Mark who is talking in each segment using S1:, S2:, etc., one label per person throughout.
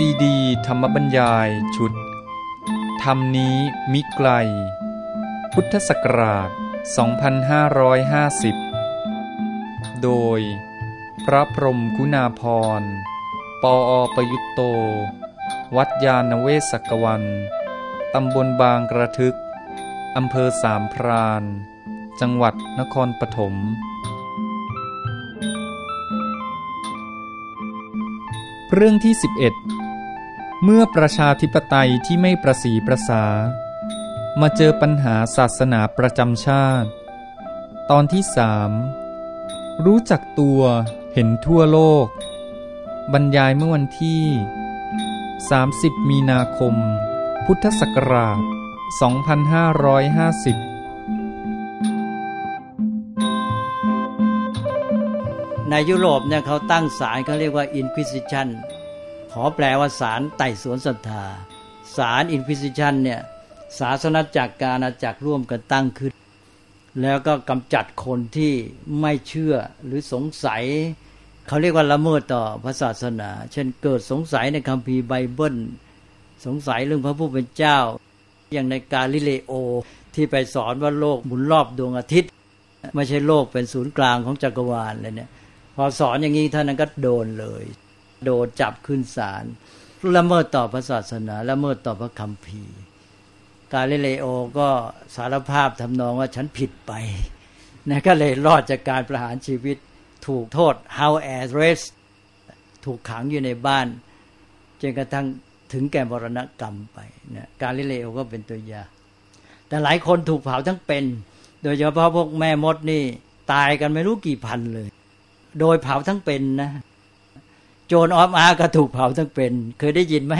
S1: ซีดี ธรรมบัญญายชุด ธรรมนี้มิไกล พุทธศักราช 2550 โดย พระพรมกุณาพร ปออประยุตโต วัดยาณเวศกวัน ตำบลบางกระทึก อำเภอสามพราน จังหวัดนครปฐมเรื่องที่ 11 เมื่อประชาธิปไตยที่ไม่ประสีประสา มาเจอปัญหาศาสนาประจำชาติ ตอนที่สามรู้จักตัวเห็นทั่วโลก บรรยายเมื่อวันที่ 30 มีนาคม พุทธศักราช 2550
S2: ในยุโรปเนี่ยเขาตั้งศาลเขาเรียกว่า Inquisition อแปลว่าศาลไต่สวนศรัทธาศาล Inquisition เนี่ยศาสนาจักรการอาจักรร่วมกันตั้งขึ้น แล้วก็กำจัดคนที่ไม่เชื่อหรือสงสัย เขาเรียกว่าละเมิดต่อพระศาสนา เช่นเกิดสงสัยในคัมภีร์ไบเบิลสงสัยเรื่องพระผู้เป็นเจ้า อย่างในกาลิเลโอที่ไปสอนว่าโลกหมุนรอบดวงอาทิตย์ ไม่ใช่โลกเป็นศูนย์กลางของจักรวาลเลยเนี่ย พอสอนอย่างนี้ท่านนั้นก็โดนเลย โดนจับขึ้นศาลละเมิดต่อพระศาสนาละเมิดต่อพระคัมภีร์ กาลิเลโอก็สารภาพทำนองว่าฉันผิดไปนะก็เลยรอดจากการประหารชีวิตถูกโทษ house arrest ถูกขังอยู่ในบ้านจนกระทั่งถึงแก่มรณกรรมไปนะกาลิเลโอก็เป็นตัวอย่างแต่หลายคนถูกเผาทั้งเป็น โดยเฉพาะพวกแม่มดนี่ตายกันไม่รู้กี่พันเลย โดยเผาทั้งเป็นนะ โจนออฟอาร์กก็ถูกเผาทั้งเป็น เคยได้ยินไหม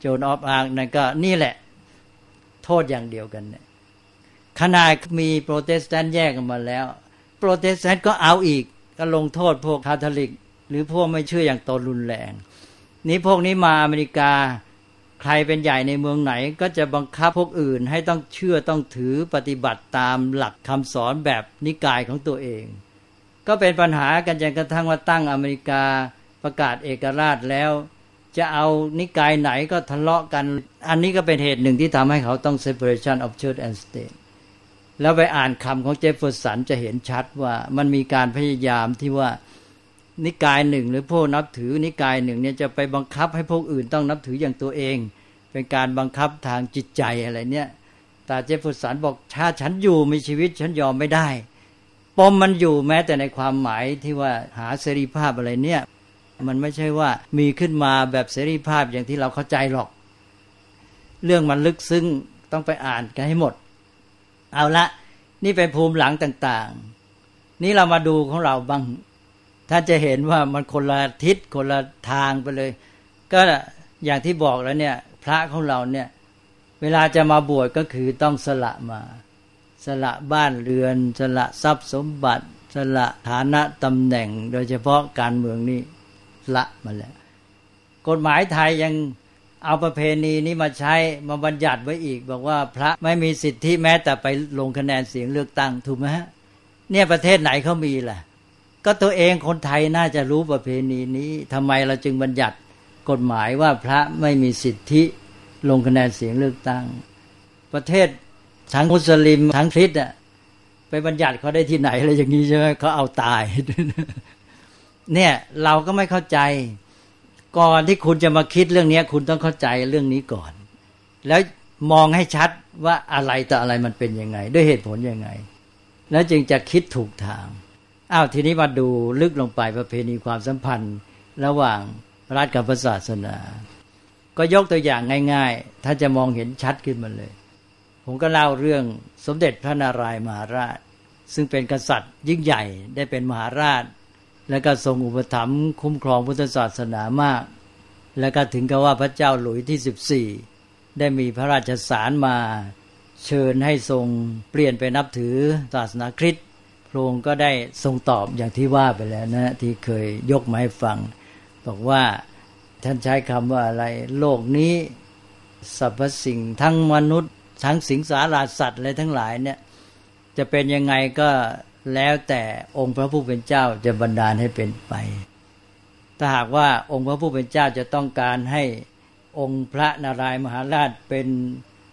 S2: โจนออฟอาร์กนั่นก็นี่แหละ โทษอย่างเดียวกันเนี่ยขนาดมีโปรเตสแตนต์แยกกันมาแล้ว โปรเตสแตนต์ก็เอาอีก ก็ลงโทษพวกคาทอลิก หรือพวกไม่เชื่ออย่างตนรุนแรง นี้พวกนี้มาอเมริกาใครเป็นใหญ่ในเมืองไหนก็จะบังคับพวกอื่นให้ต้องเชื่อต้องถือปฏิบัติตามหลักคำสอนแบบนิกายของตัวเอง ก็เป็นปัญหากันจนกระทั่งว่าตั้งอเมริกา ประกาศเอกราชแล้ว จะเอานิกายไหนก็ทะเลาะกัน อันนี้ก็เป็นเหตุหนึ่งที่ทำให้เขาต้อง separation of church and state แล้วไปอ่านคำของเจฟเฟอร์สันจะเห็นชัดว่ามันมีการพยายามที่ว่านิกายหนึ่ง หรือพวกนับถือนิกายหนึ่งเนี่ยจะไปบังคับให้พวกอื่นต้องนับถืออย่างตัวเอง เป็นการบังคับทางจิตใจอะไรเนี่ยแต่เจฟเฟอร์สันบอกถ้าฉันอยู่มีชีวิตฉันยอมไม่ได้ ปมมันอยู่แม้แต่ในความหมายที่ว่าหาเสรีภาพอะไรเนี่ย มันไม่ใช่ว่ามีขึ้นมาแบบเสรีภาพอย่างที่เราเข้าใจหรอก เรื่องมันลึกซึ้งต้องไปอ่านกันให้หมด เอาละ นี่เป็นภูมิหลังต่าง ๆ นี่เรามาดูของเราบ้างท่านจะเห็นว่ามันคนละทิศคนละทางไปเลย ก็อย่างที่บอกแล้วเนี่ย พระของเราเนี่ย เวลาจะมาบวชก็คือต้องสละมา สละบ้านเรือน สละทรัพย์สมบัติ สละฐานะตำแหน่ง โดยเฉพาะการเมืองนี่ ละมาแล้วกฎหมายไทยยังเอาประเพณีนี้มาใช้มาบัญญัติไว้อีก บอกว่าพระไม่มีสิทธิแม้แต่ไปลงคะแนนเสียงเลือกตั้งถูกไหมฮะเนี่ยประเทศไหนเขามีล่ะ ก็ตัวเองคนไทยน่าจะรู้ประเพณีนี้ทำไมเราจึงบัญญัติกฎหมายว่าพระไม่มีสิทธิลงคะแนนเสียงเลือกตั้ง ประเทศทั้งมุสลิมทั้งคริสต์อะไปบัญญัติเขาได้ที่ไหนอะไรอย่างนี้ใช่ไหมเขาเอาตาย เนี่ยเราก็ไม่เข้าใจ ก่อนที่คุณจะมาคิดเรื่องนี้คุณต้องเข้าใจเรื่องนี้ก่อน แล้วมองให้ชัดว่าอะไรต่ออะไรมันเป็นยังไง ด้วยเหตุผลยังไง แล้วจึงจะคิดถูกทางอ้าวทีนี้มาดูลึกลงไปประเพณีความสัมพันธ์ ระหว่างรัฐกับศาสนา ก็ยกตัวอย่างง่าย ๆ ถ้าจะมองเห็นชัดขึ้นมาเลย ผมก็เล่าเรื่องสมเด็จพระนารายมหาราช ซึ่งเป็นกษัตริย์ยิ่งใหญ่ได้เป็นมหาราช และก็ทรงอุปถัมภ์คุ้มครองพุทธศาสนามาก และก็ถึงกับว่าพระเจ้าหลุยที่ 14 ได้มีพระราชสารมาเชิญให้ทรงเปลี่ยนไปนับถือศาสนาคริสต์พระองค์ก็ได้ทรงตอบอย่างที่ว่าไปแล้วนะที่เคยยกมาให้ฟัง บอกว่าท่านใช้คำว่าอะไร โลกนี้สรรพสิ่งทั้งมนุษย์ ทั้งสิงสาราสัตว์อะไรทั้งหลายเนี่ยจะเป็นยังไงก็ แล้วแต่องค์พระผู้เป็นเจ้าจะบันดาลให้เป็นไป ถ้าหากว่าองค์พระผู้เป็นเจ้าจะต้องการให้องค์พระนารายมหาราชเป็น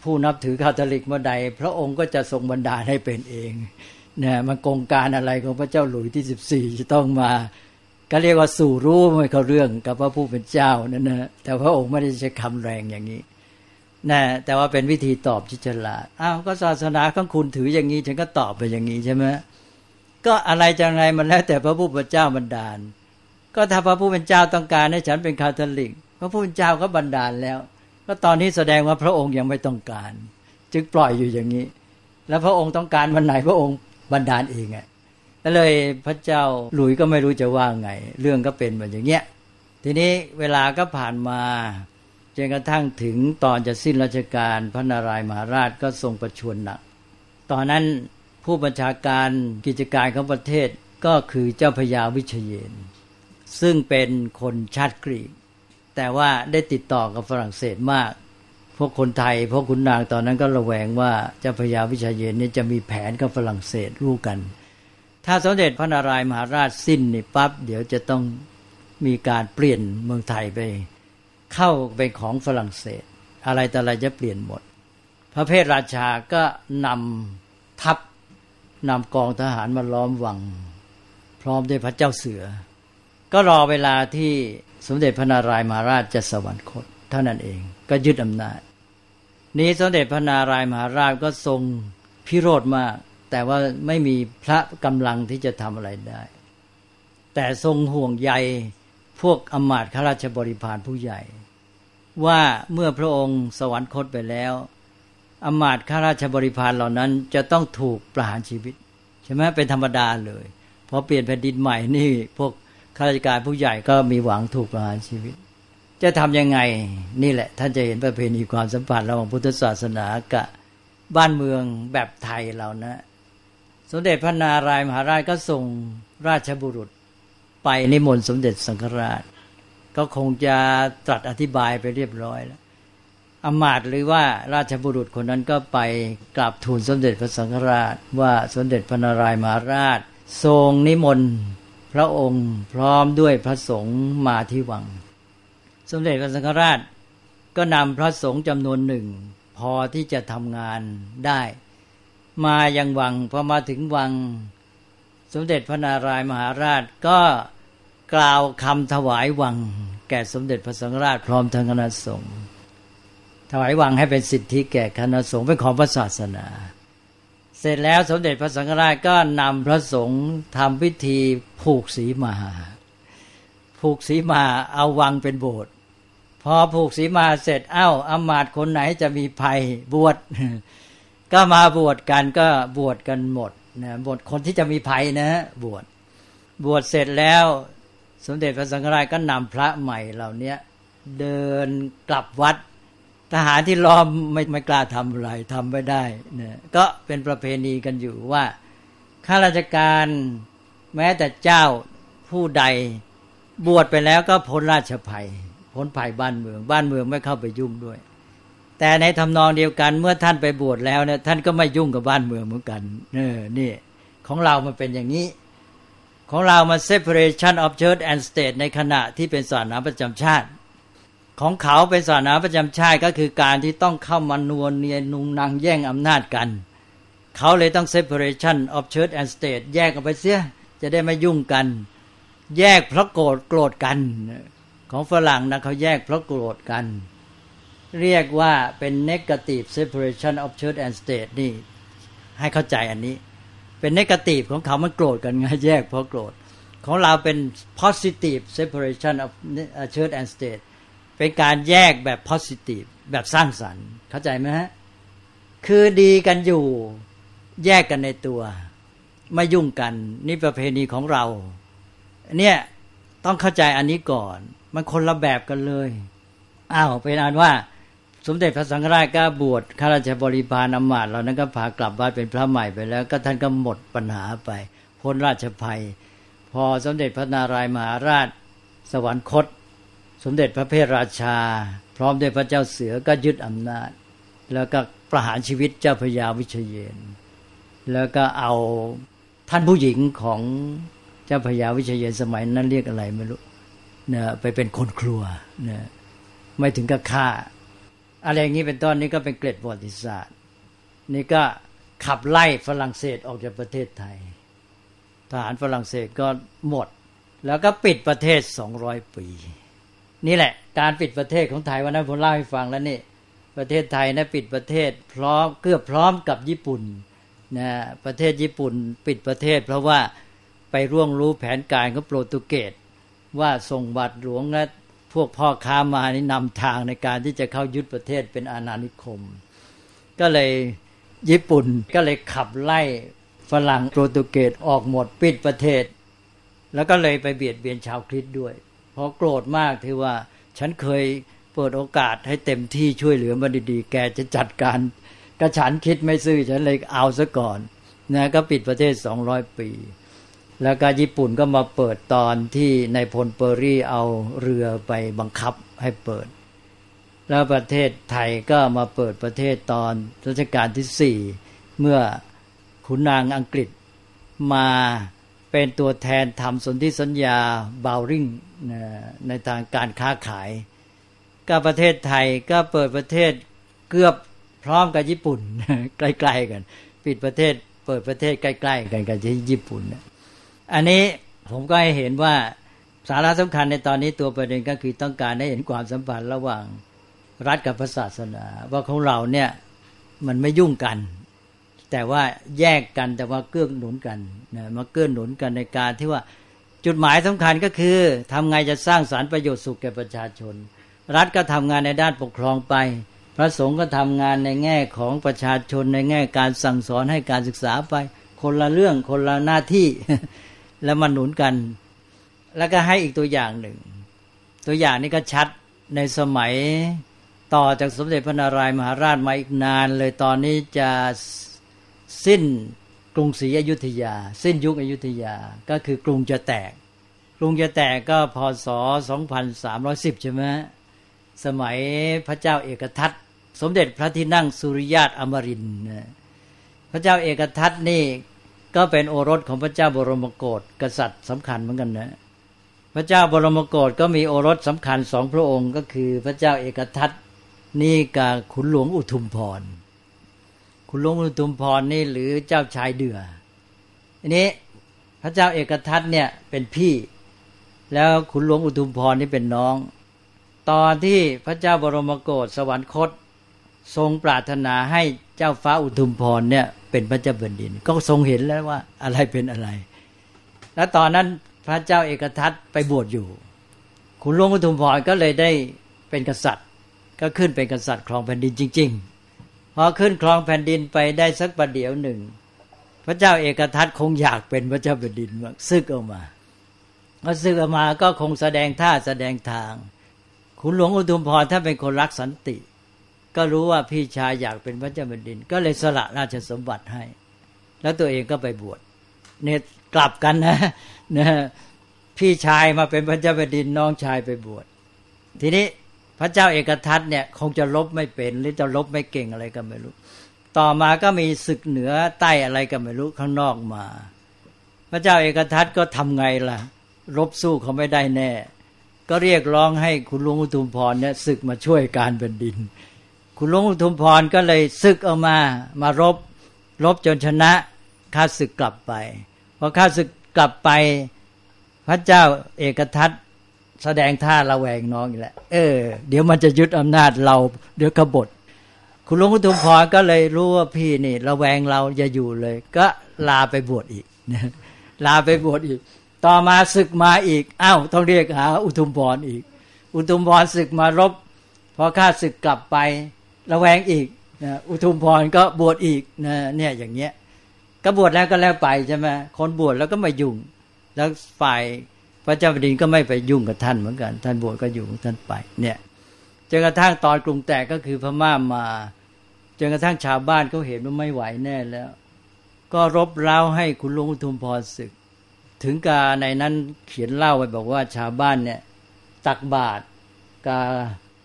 S2: ผู้นับถือคาทอลิกเมื่อใด พระองค์ก็จะทรงบันดาลให้เป็นเองเนี่ยมันกงการอะไรของพระเจ้าหลุยที่สิบสี่จะต้องมา ก็เรียกว่าสู่รู้ไม่เขาเรื่องกับพระผู้เป็นเจ้านั่นนะแต่พระองค์ไม่ได้ใช้คำแรงอย่างนี้นะแต่ว่าเป็นวิธีตอบที่ฉลาดอ้าวก็ศาสนาของคุณถืออย่างนี้ ฉันก็ตอบไปอย่างนี้ใช่ไหม ก็อะไรจังไรมันแล้วแต่พระผู้เป็นเจ้าบันดาล ก็ถ้าพระผู้เป็นเจ้าต้องการให้ฉันเป็นคาทอลิก พระผู้เป็นเจ้าก็บันดาลแล้ว ก็ตอนนี้แสดงว่าพระองค์ยังไม่ต้องการ จึงปล่อยอยู่อย่างนี้ แล้วพระองค์ต้องการวันไหนพระองค์บันดาลเองไงแล้วเลยพระเจ้าหลุยก็ไม่รู้จะว่าไง เรื่องก็เป็นแบบอย่างเงี้ยทีนี้เวลาก็ผ่านมาจนกระทั่งถึงตอนจะสิ้นราชการพระนารายมหาราชก็ทรงประชวรหนัก ตอนนั้น ผู้บัญชาการกิจการของประเทศก็คือเจ้าพญาวิเชยน ซึ่งเป็นคนชาติกรีก แต่ว่าได้ติดต่อกับฝรั่งเศสมาก พวกคนไทย พวกขุนนางตอนนั้นก็ระแวงว่าเจ้าพญาวิเชยนนี่จะมีแผนกับฝรั่งเศสรู้กัน ถ้าสมเด็จพระนารายมหาราชสิ้นนี่ปั๊บเดี๋ยวจะต้องมีการเปลี่ยนเมืองไทยไป เข้าเป็นของฝรั่งเศส อะไรแต่อะไรจะเปลี่ยนหมด พระเพทราชาก็นำทัพ นำกองทหารมาล้อมวัง พร้อมด้วยพระเจ้าเสือ ก็รอเวลาที่สมเด็จพระนารายมหาราชจะสวรรคตเท่านั้นเองก็ยึดอำนาจ นี้สมเด็จพระนารายมหาราชก็ทรงพิโรธมาก แต่ว่าไม่มีพระกำลังที่จะทำอะไรได้ แต่ทรงห่วงใยพวกอมาตย์ข้าราชบริพารผู้ใหญ่ ว่าเมื่อพระองค์สวรรคตไปแล้ว อมาตย์ข้าราชบริพารเหล่านั้น จะต้องถูกประหารชีวิตใช่ไหมเป็นธรรมดาเลยพอเปลี่ยนแผ่นดินใหม่นี่ พวกข้าราชการผู้ใหญ่ก็มีหวังถูกประหารชีวิต จะทำยังไงนี่แหละ ท่านจะเห็นประเพณีความสัมพันธ์ระหว่างพุทธศาสนากับบ้านเมืองแบบไทยเรานะ สมเด็จพระนารายมหาราชก็ส่งราชบุรุษไปนิมนต์สมเด็จสังฆราช ก็คงจะตรัสอธิบายไปเรียบร้อยแล้ว อมาตหรือว่าราชบุรุษคนนั้นก็ไปกราบทูลสมเด็จพระสังฆราช ว่าสมเด็จพระนารายมหาราช ทรงนิมนต์พระองค์พร้อมด้วยพระสงฆ์มาที่วัง สมเด็จพระสังฆราช ก็นำพระสงฆ์จำนวนหนึ่ง พอที่จะทำงานได้ มายังวังพอมาถึงวัง สมเด็จพระนารายมหาราชก็กล่าวคำถวายวัง แก่สมเด็จพระสังฆราชพร้อมทั้งคณะสงฆ์ ถวายวังให้เป็นสิทธิแก่คณะสงฆ์เป็นของพระศาสนา เสร็จแล้วสมเด็จพระสังฆราชก็นำพระสงฆ์ทำพิธีผูกสีมา ผูกสีมาเอาวังเป็นโบสถ์พอผูกสีมาเสร็จเอ้าอามาตคนไหนจะมีภัยบวชก็มาบวชกันก็บวชกันหมดนะบวชคนที่จะมีภัยนะบวชบวชเสร็จแล้วสมเด็จพระสังฆราชก็นำพระใหม่เหล่านี้เดินกลับวัด ทหารที่ล้อมไม่ไม่กล้าทำอะไรทำไม่ได้เนี่ยก็เป็นประเพณีกันอยู่ว่าข้าราชการแม้แต่เจ้าผู้ใดบวชไปแล้วก็พ้นราชภัยพ้นภัยบ้านเมือง บ้านเมืองไม่เข้าไปยุ่งด้วย แต่ในทำนองเดียวกันเมื่อท่านไปบวชแล้วเนี่ยท่านก็ไม่ยุ่งกับบ้านเมืองเหมือนกันเออนี่ของเรามันเป็นอย่างนี้ ของเรามา separation of church and state ในขณะที่เป็นศาสนาประจำชาติ ของเขาเป็นศาสนาประจำชาติก็คือการที่ต้องเข้ามานวลเนียนุงนางแย่งอำนาจกัน เขาเลยต้อง separation of church and state แยกกันไปเสีย จะได้ไม่ยุ่งกัน แยกเพราะโกรธโกรธกัน ของฝรั่งนะเขาแยกเพราะโกรธกัน เรียกว่าเป็น negative separation of church and state นี่ ให้เข้าใจอันนี้ เป็น negative ของเขามันโกรธกันไงแยกเพราะโกรธ ของเราเป็น positive separation of church and state เป็นการแยกแบบ positive แบบสร้างสรรค์ เข้าใจไหมฮะ คือดีกันอยู่ แยกกันในตัว ไม่ยุ่งกัน นี่ประเพณีของเรา เนี่ยต้องเข้าใจอันนี้ก่อน มันคนละแบบกันเลยอ้าวเป็นอันว่า สมเด็จพระสังฆราชก็บวชข้าราชบริพารอมาตเรานั้นก็พากลับบ้านเป็นพระใหม่ไปแล้ว ก็ท่านก็หมดปัญหาไป พ้นราชภัย พอสมเด็จพระนารายมหาราช สวรรคต สมเด็จพระเพทราชา พร้อมด้วยพระเจ้าเสือก็ยึดอำนาจ แล้วก็ประหารชีวิตเจ้าพญาวิเชยน แล้วก็เอาท่านผู้หญิงของเจ้าพญาวิเชยนสมัยนั้นเรียกอะไรไม่รู้เนี่ยไปเป็นคนครัวเนี่ยไม่ถึงกับฆ่า อะไรอย่างนี้เป็นต้นนี่ก็เป็นเกร็ดประวัติศาสตร์ นี่ก็ขับไล่ฝรั่งเศสออกจากประเทศไทย ทหารฝรั่งเศสก็หมด แล้วก็ปิดประเทศสองร้อยปี นี่แหละ การปิดประเทศของไทยวันนั้นผมเล่าให้ฟังแล้วนี่ประเทศไทยนะปิดประเทศ พร้อมเกือบพร้อมกับญี่ปุ่นนะประเทศญี่ปุ่นปิดประเทศ เพราะว่าไปร่วงรู้แผนการของโปรตุเกสว่าส่งบัตรหลวงและพวกพ่อค้ามานี่นำทางในการที่จะเข้ายึดประเทศเป็นอาณานิคม ก็เลยญี่ปุ่นก็เลยขับไล่ฝรั่งโปรตุเกสออกหมดปิดประเทศ แล้วก็เลยไปเบียดเบียนชาวคริสต์ด้วย พราะโกรธมากที่ว่า ฉันเคยเปิดโอกาสให้เต็มที่ช่วยเหลือมาดีๆ แกจะจัดการกระฉันคิดไม่ซื่อฉันเลยเอาซะก่อนนะก็ปิดประเทศสองร้อยปี แล้วก็ญี่ปุ่นก็มาเปิดตอนที่ในพลเปอรี่เอาเรือไปบังคับให้เปิด แล้วประเทศไทยก็มาเปิดประเทศตอนรัชกาลที่สี่เมื่อขุนนางอังกฤษมา เป็นตัวแทนทำสนธิสัญญาบาวริงในทางการค้าขาย ก็ประเทศไทยก็เปิดประเทศเกือบพร้อมกับญี่ปุ่น ใกล้ๆกัน ปิดประเทศเปิดประเทศใกล้ๆกันกับที่ญี่ปุ่น อันนี้ผมก็ให้เห็นว่าสาระสำคัญในตอนนี้ตัวประเด็นก็คือต้องการให้เห็นความสัมพันธ์ระหว่างรัฐกับศาสนา ว่าของเราเนี่ยมันไม่ยุ่งกัน แต่ว่าแยกกันแต่ว่าเกื้อหนุนกันนะมาเกื้อหนุนกันในการที่ว่าจุดหมายสำคัญก็คือทำไงจะสร้างสารรค์ประโยชน์สุขแก่ประชาชน รัฐก็ทำงานในด้านปกครองไป พระสงฆ์ก็ทำงานในแง่ของประชาชนในแง่การสั่งสอนให้การศึกษาไป คนละเรื่องคนละหน้าที่แล้วมันหนุนกัน แล้วก็ให้อีกตัวอย่างหนึ่ง ตัวอย่างนี้ก็ชัดในสมัยต่อจากสมเด็จพระนารายมหาราชมาอีกนานเลยตอนนี้จะส สิ้นกรุงศรีอยุธยา สิ้นยุคอยุธยาก็คือกรุงจะแตก กรุงจะแตกก็พศ 2310 ใช่ไหมสมัยพระเจ้าเอกทัตสมเด็จพระที่นั่งสุริยาตอมรินพระเจ้าเอกทัตนี่ก็เป็นโอรสของพระเจ้าบรมโกศกษัตริย์สำคัญเหมือนกันนะพระเจ้าบรมโกศก็มีโอรสสำคัญสองพระองค์ ก็คือพระเจ้าเอกทัตนี่กับขุนหลวงอุทุมพร ขุนหลวงอุทุมพรนี่หรือเจ้าชายเดืออันนี้พระเจ้าเอกทัตเนี่ยเป็นพี่ แล้วขุนหลวงอุทุมพรนี่เป็นน้อง ตอนที่พระเจ้าบรมโกศสวรรคต ทรงปรารถนาให้เจ้าฟ้าอุทุมพรเนี่ยเป็นพระเจ้าแผ่นดิน ก็ทรงเห็นแล้วว่าอะไรเป็นอะไร แล้วตอนนั้นพระเจ้าเอกทัตไปบวชอยู่ คุณหลวงอุทุมพรก็เลยได้เป็นกษัตริย์ ก็ขึ้นเป็นกษัตริย์ครองแผ่นดินจริง ๆ พอขึ้นครองแผ่นดินไปได้สักประเดี๋ยวหนึ่ง พระเจ้าเอกทัตคงอยากเป็นพระเจ้าแผ่นดินมากซึกออกมาพอซึกออกมาก็คงแสดงท่าแสดงทาง ขุนหลวงอุทุมพรถ้าเป็นคนรักสันติ ก็รู้ว่าพี่ชายอยากเป็นพระเจ้าแผ่นดิน ก็เลยสละราชสมบัติให้ แล้วตัวเองก็ไปบวชเนี่ยกลับกันนะนะพี่ชายมาเป็นพระเจ้าแผ่นดินน้องชายไปบวชทีนี้ พระเจ้าเอกทัตเนี่ยคงจะลบไม่เป็น หรือจะลบไม่เก่งอะไรก็ไม่รู้ ต่อมาก็มีศึกเหนือใต้อะไรก็ไม่รู้ข้างนอกมา พระเจ้าเอกทัตก็ทำไงล่ะ รบสู้เขาไม่ได้แน่ ก็เรียกร้องให้คุณลวงอุทุมพรเนี่ยศึกมาช่วยการแผ่นดิน คุณลวงอุทุมพรก็เลยศึกออกมามารบรบจนชนะข้าศึกกลับไปพอข้าศึกกลับไปพระเจ้าเอกทัต แสดงท่าระแวงน้องอีกแล้วเออ เดี๋ยวมันจะยึดอำนาจเรา เดี๋ยวกบฏ คุณลวงอุทุมพรก็เลยรู้ว่าพี่นี่ ระแวงเราจะอยู่เลย ก็ลาไปบวชอีกลาไปบวชอีก ต่อมาศึกมาอีกอ้าวต้องเรียกหา อุทุมพรอีก อุทุมพรศึกมารบพอข้าศึกกลับไประแวงอีกนะอุทุมพรก็บวชอีกนะเนี่ยอย่างเงี้ยก็บวชแล้วก็แล้วไปใช่ไหมคนบวชแล้วก็ม่ยุ่ง แล้วฝ่าย พระเจ้าแผ่นดินก็ไม่ไปยุ่งกับท่านเหมือนกัน ท่านบวชก็อยู่ของท่านไป เนี่ยจนกระทั่งตอนกรุงแตกก็คือพม่ามาจนกระทั่งชาวบ้านเขาเห็นว่าไม่ไหวแน่แล้ว ก็รบเร้าให้คุณลุงอุทุมพรศึก ถึงกาในนั้นเขียนเล่าไว้บอกว่าชาวบ้านเนี่ยตักบาตรกา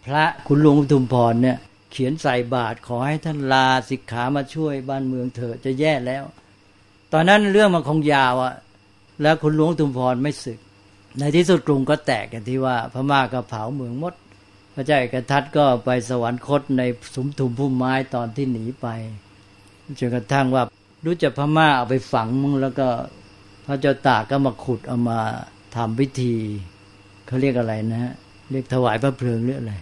S2: พระคุณหลวงอุทุมพรเนี่ยเขียนใส่บาตรขอให้ท่านลาสิกขามาช่วยบ้านเมืองเถอะจะแย่แล้ว ตอนนั้นเรื่องมันคงยาวอะแล้วคุณหลวงอุทุมพรไม่สึก ในที่สุดกรุงก็แตกกันที่ว่า พม่าก็เผาเมืองมด พระเจ้าเอกทัตก็ไปสวรรคตในสมทุมพุ่มไม้ตอนที่หนีไปจนกระทั่งว่ารู้จักพม่าเอาไปฝังมึงแล้วก็พระเจ้าตากก็มาขุดเอามาทำพิธีเขาเรียกอะไรนะฮะเรียกถวายพระเพลิงหรืออะไร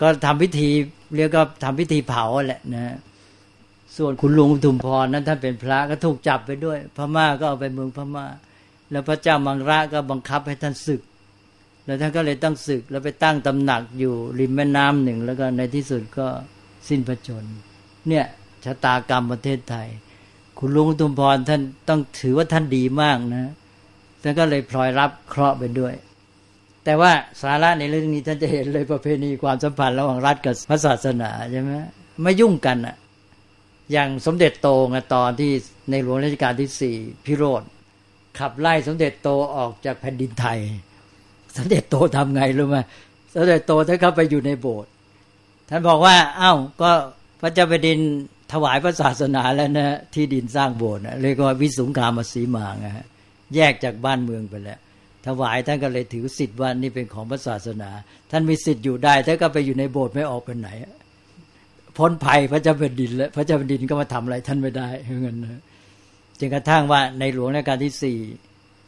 S2: ก็ทำพิธีเรียกก็ทำพิธีเผาแหละนะส่วนคุณลุงทุมพรนั้นท่านเป็นพระก็ถูกจับไปด้วย พม่าก็เอาไปเมืองพม่า แล้วพระเจ้ามังระก็บังคับให้ท่านศึก แล้วท่านก็เลยต้องศึก แล้วไปตั้งตำหนักอยู่ริมแม่น้ำหนึ่ง แล้วก็ในที่สุดก็สิ้นพระชน เนี่ยชะตากรรมประเทศไทย คุณลุงทุมพรท่านต้องถือว่าท่านดีมากนะท่านก็เลยพลอยรับเคราะห์ไปด้วย แต่ว่าสาระในเรื่องนี้ท่านจะเห็นเลยประเพณีความสัมพันธ์ระหว่างรัฐกับพระศาสนาใช่ไหมไม่ยุ่งกันอะอย่างสมเด็จโตงตอนที่ในหลวงรัชกาลที่สี่พิโรธ ขับไล่สมเด็จโตออกจากแผ่นดินไทย สมเด็จโตทำไงรู้ไหมสมเด็จโตท่านเข้าไปอยู่ในโบสถ์ท่านบอกว่า เอา้าก็พระเจ้าแผ่นดินถวายพระศาสนาแล้วนะที่ดินสร้างโบสถ์เรียกว่าวิสุงคามสีมาไงแยกจากบ้านเมืองไปแล้ว ถวายท่านก็เลยถือสิทธิ์ว่านี่เป็นของพระศาสนา ท่านมีสิทธิ์อยู่ได้ท่านก็ไปอยู่ในโบสถ์ไม่ออกไปไหนพ้นภัยพระเจ้าแผ่นดินแล้วพระเจ้าแผ่นดินก็มาทำอะไรท่านไม่ได้เงินนะ จนกระทั่งว่าในหลวงรัชกาลที่สี่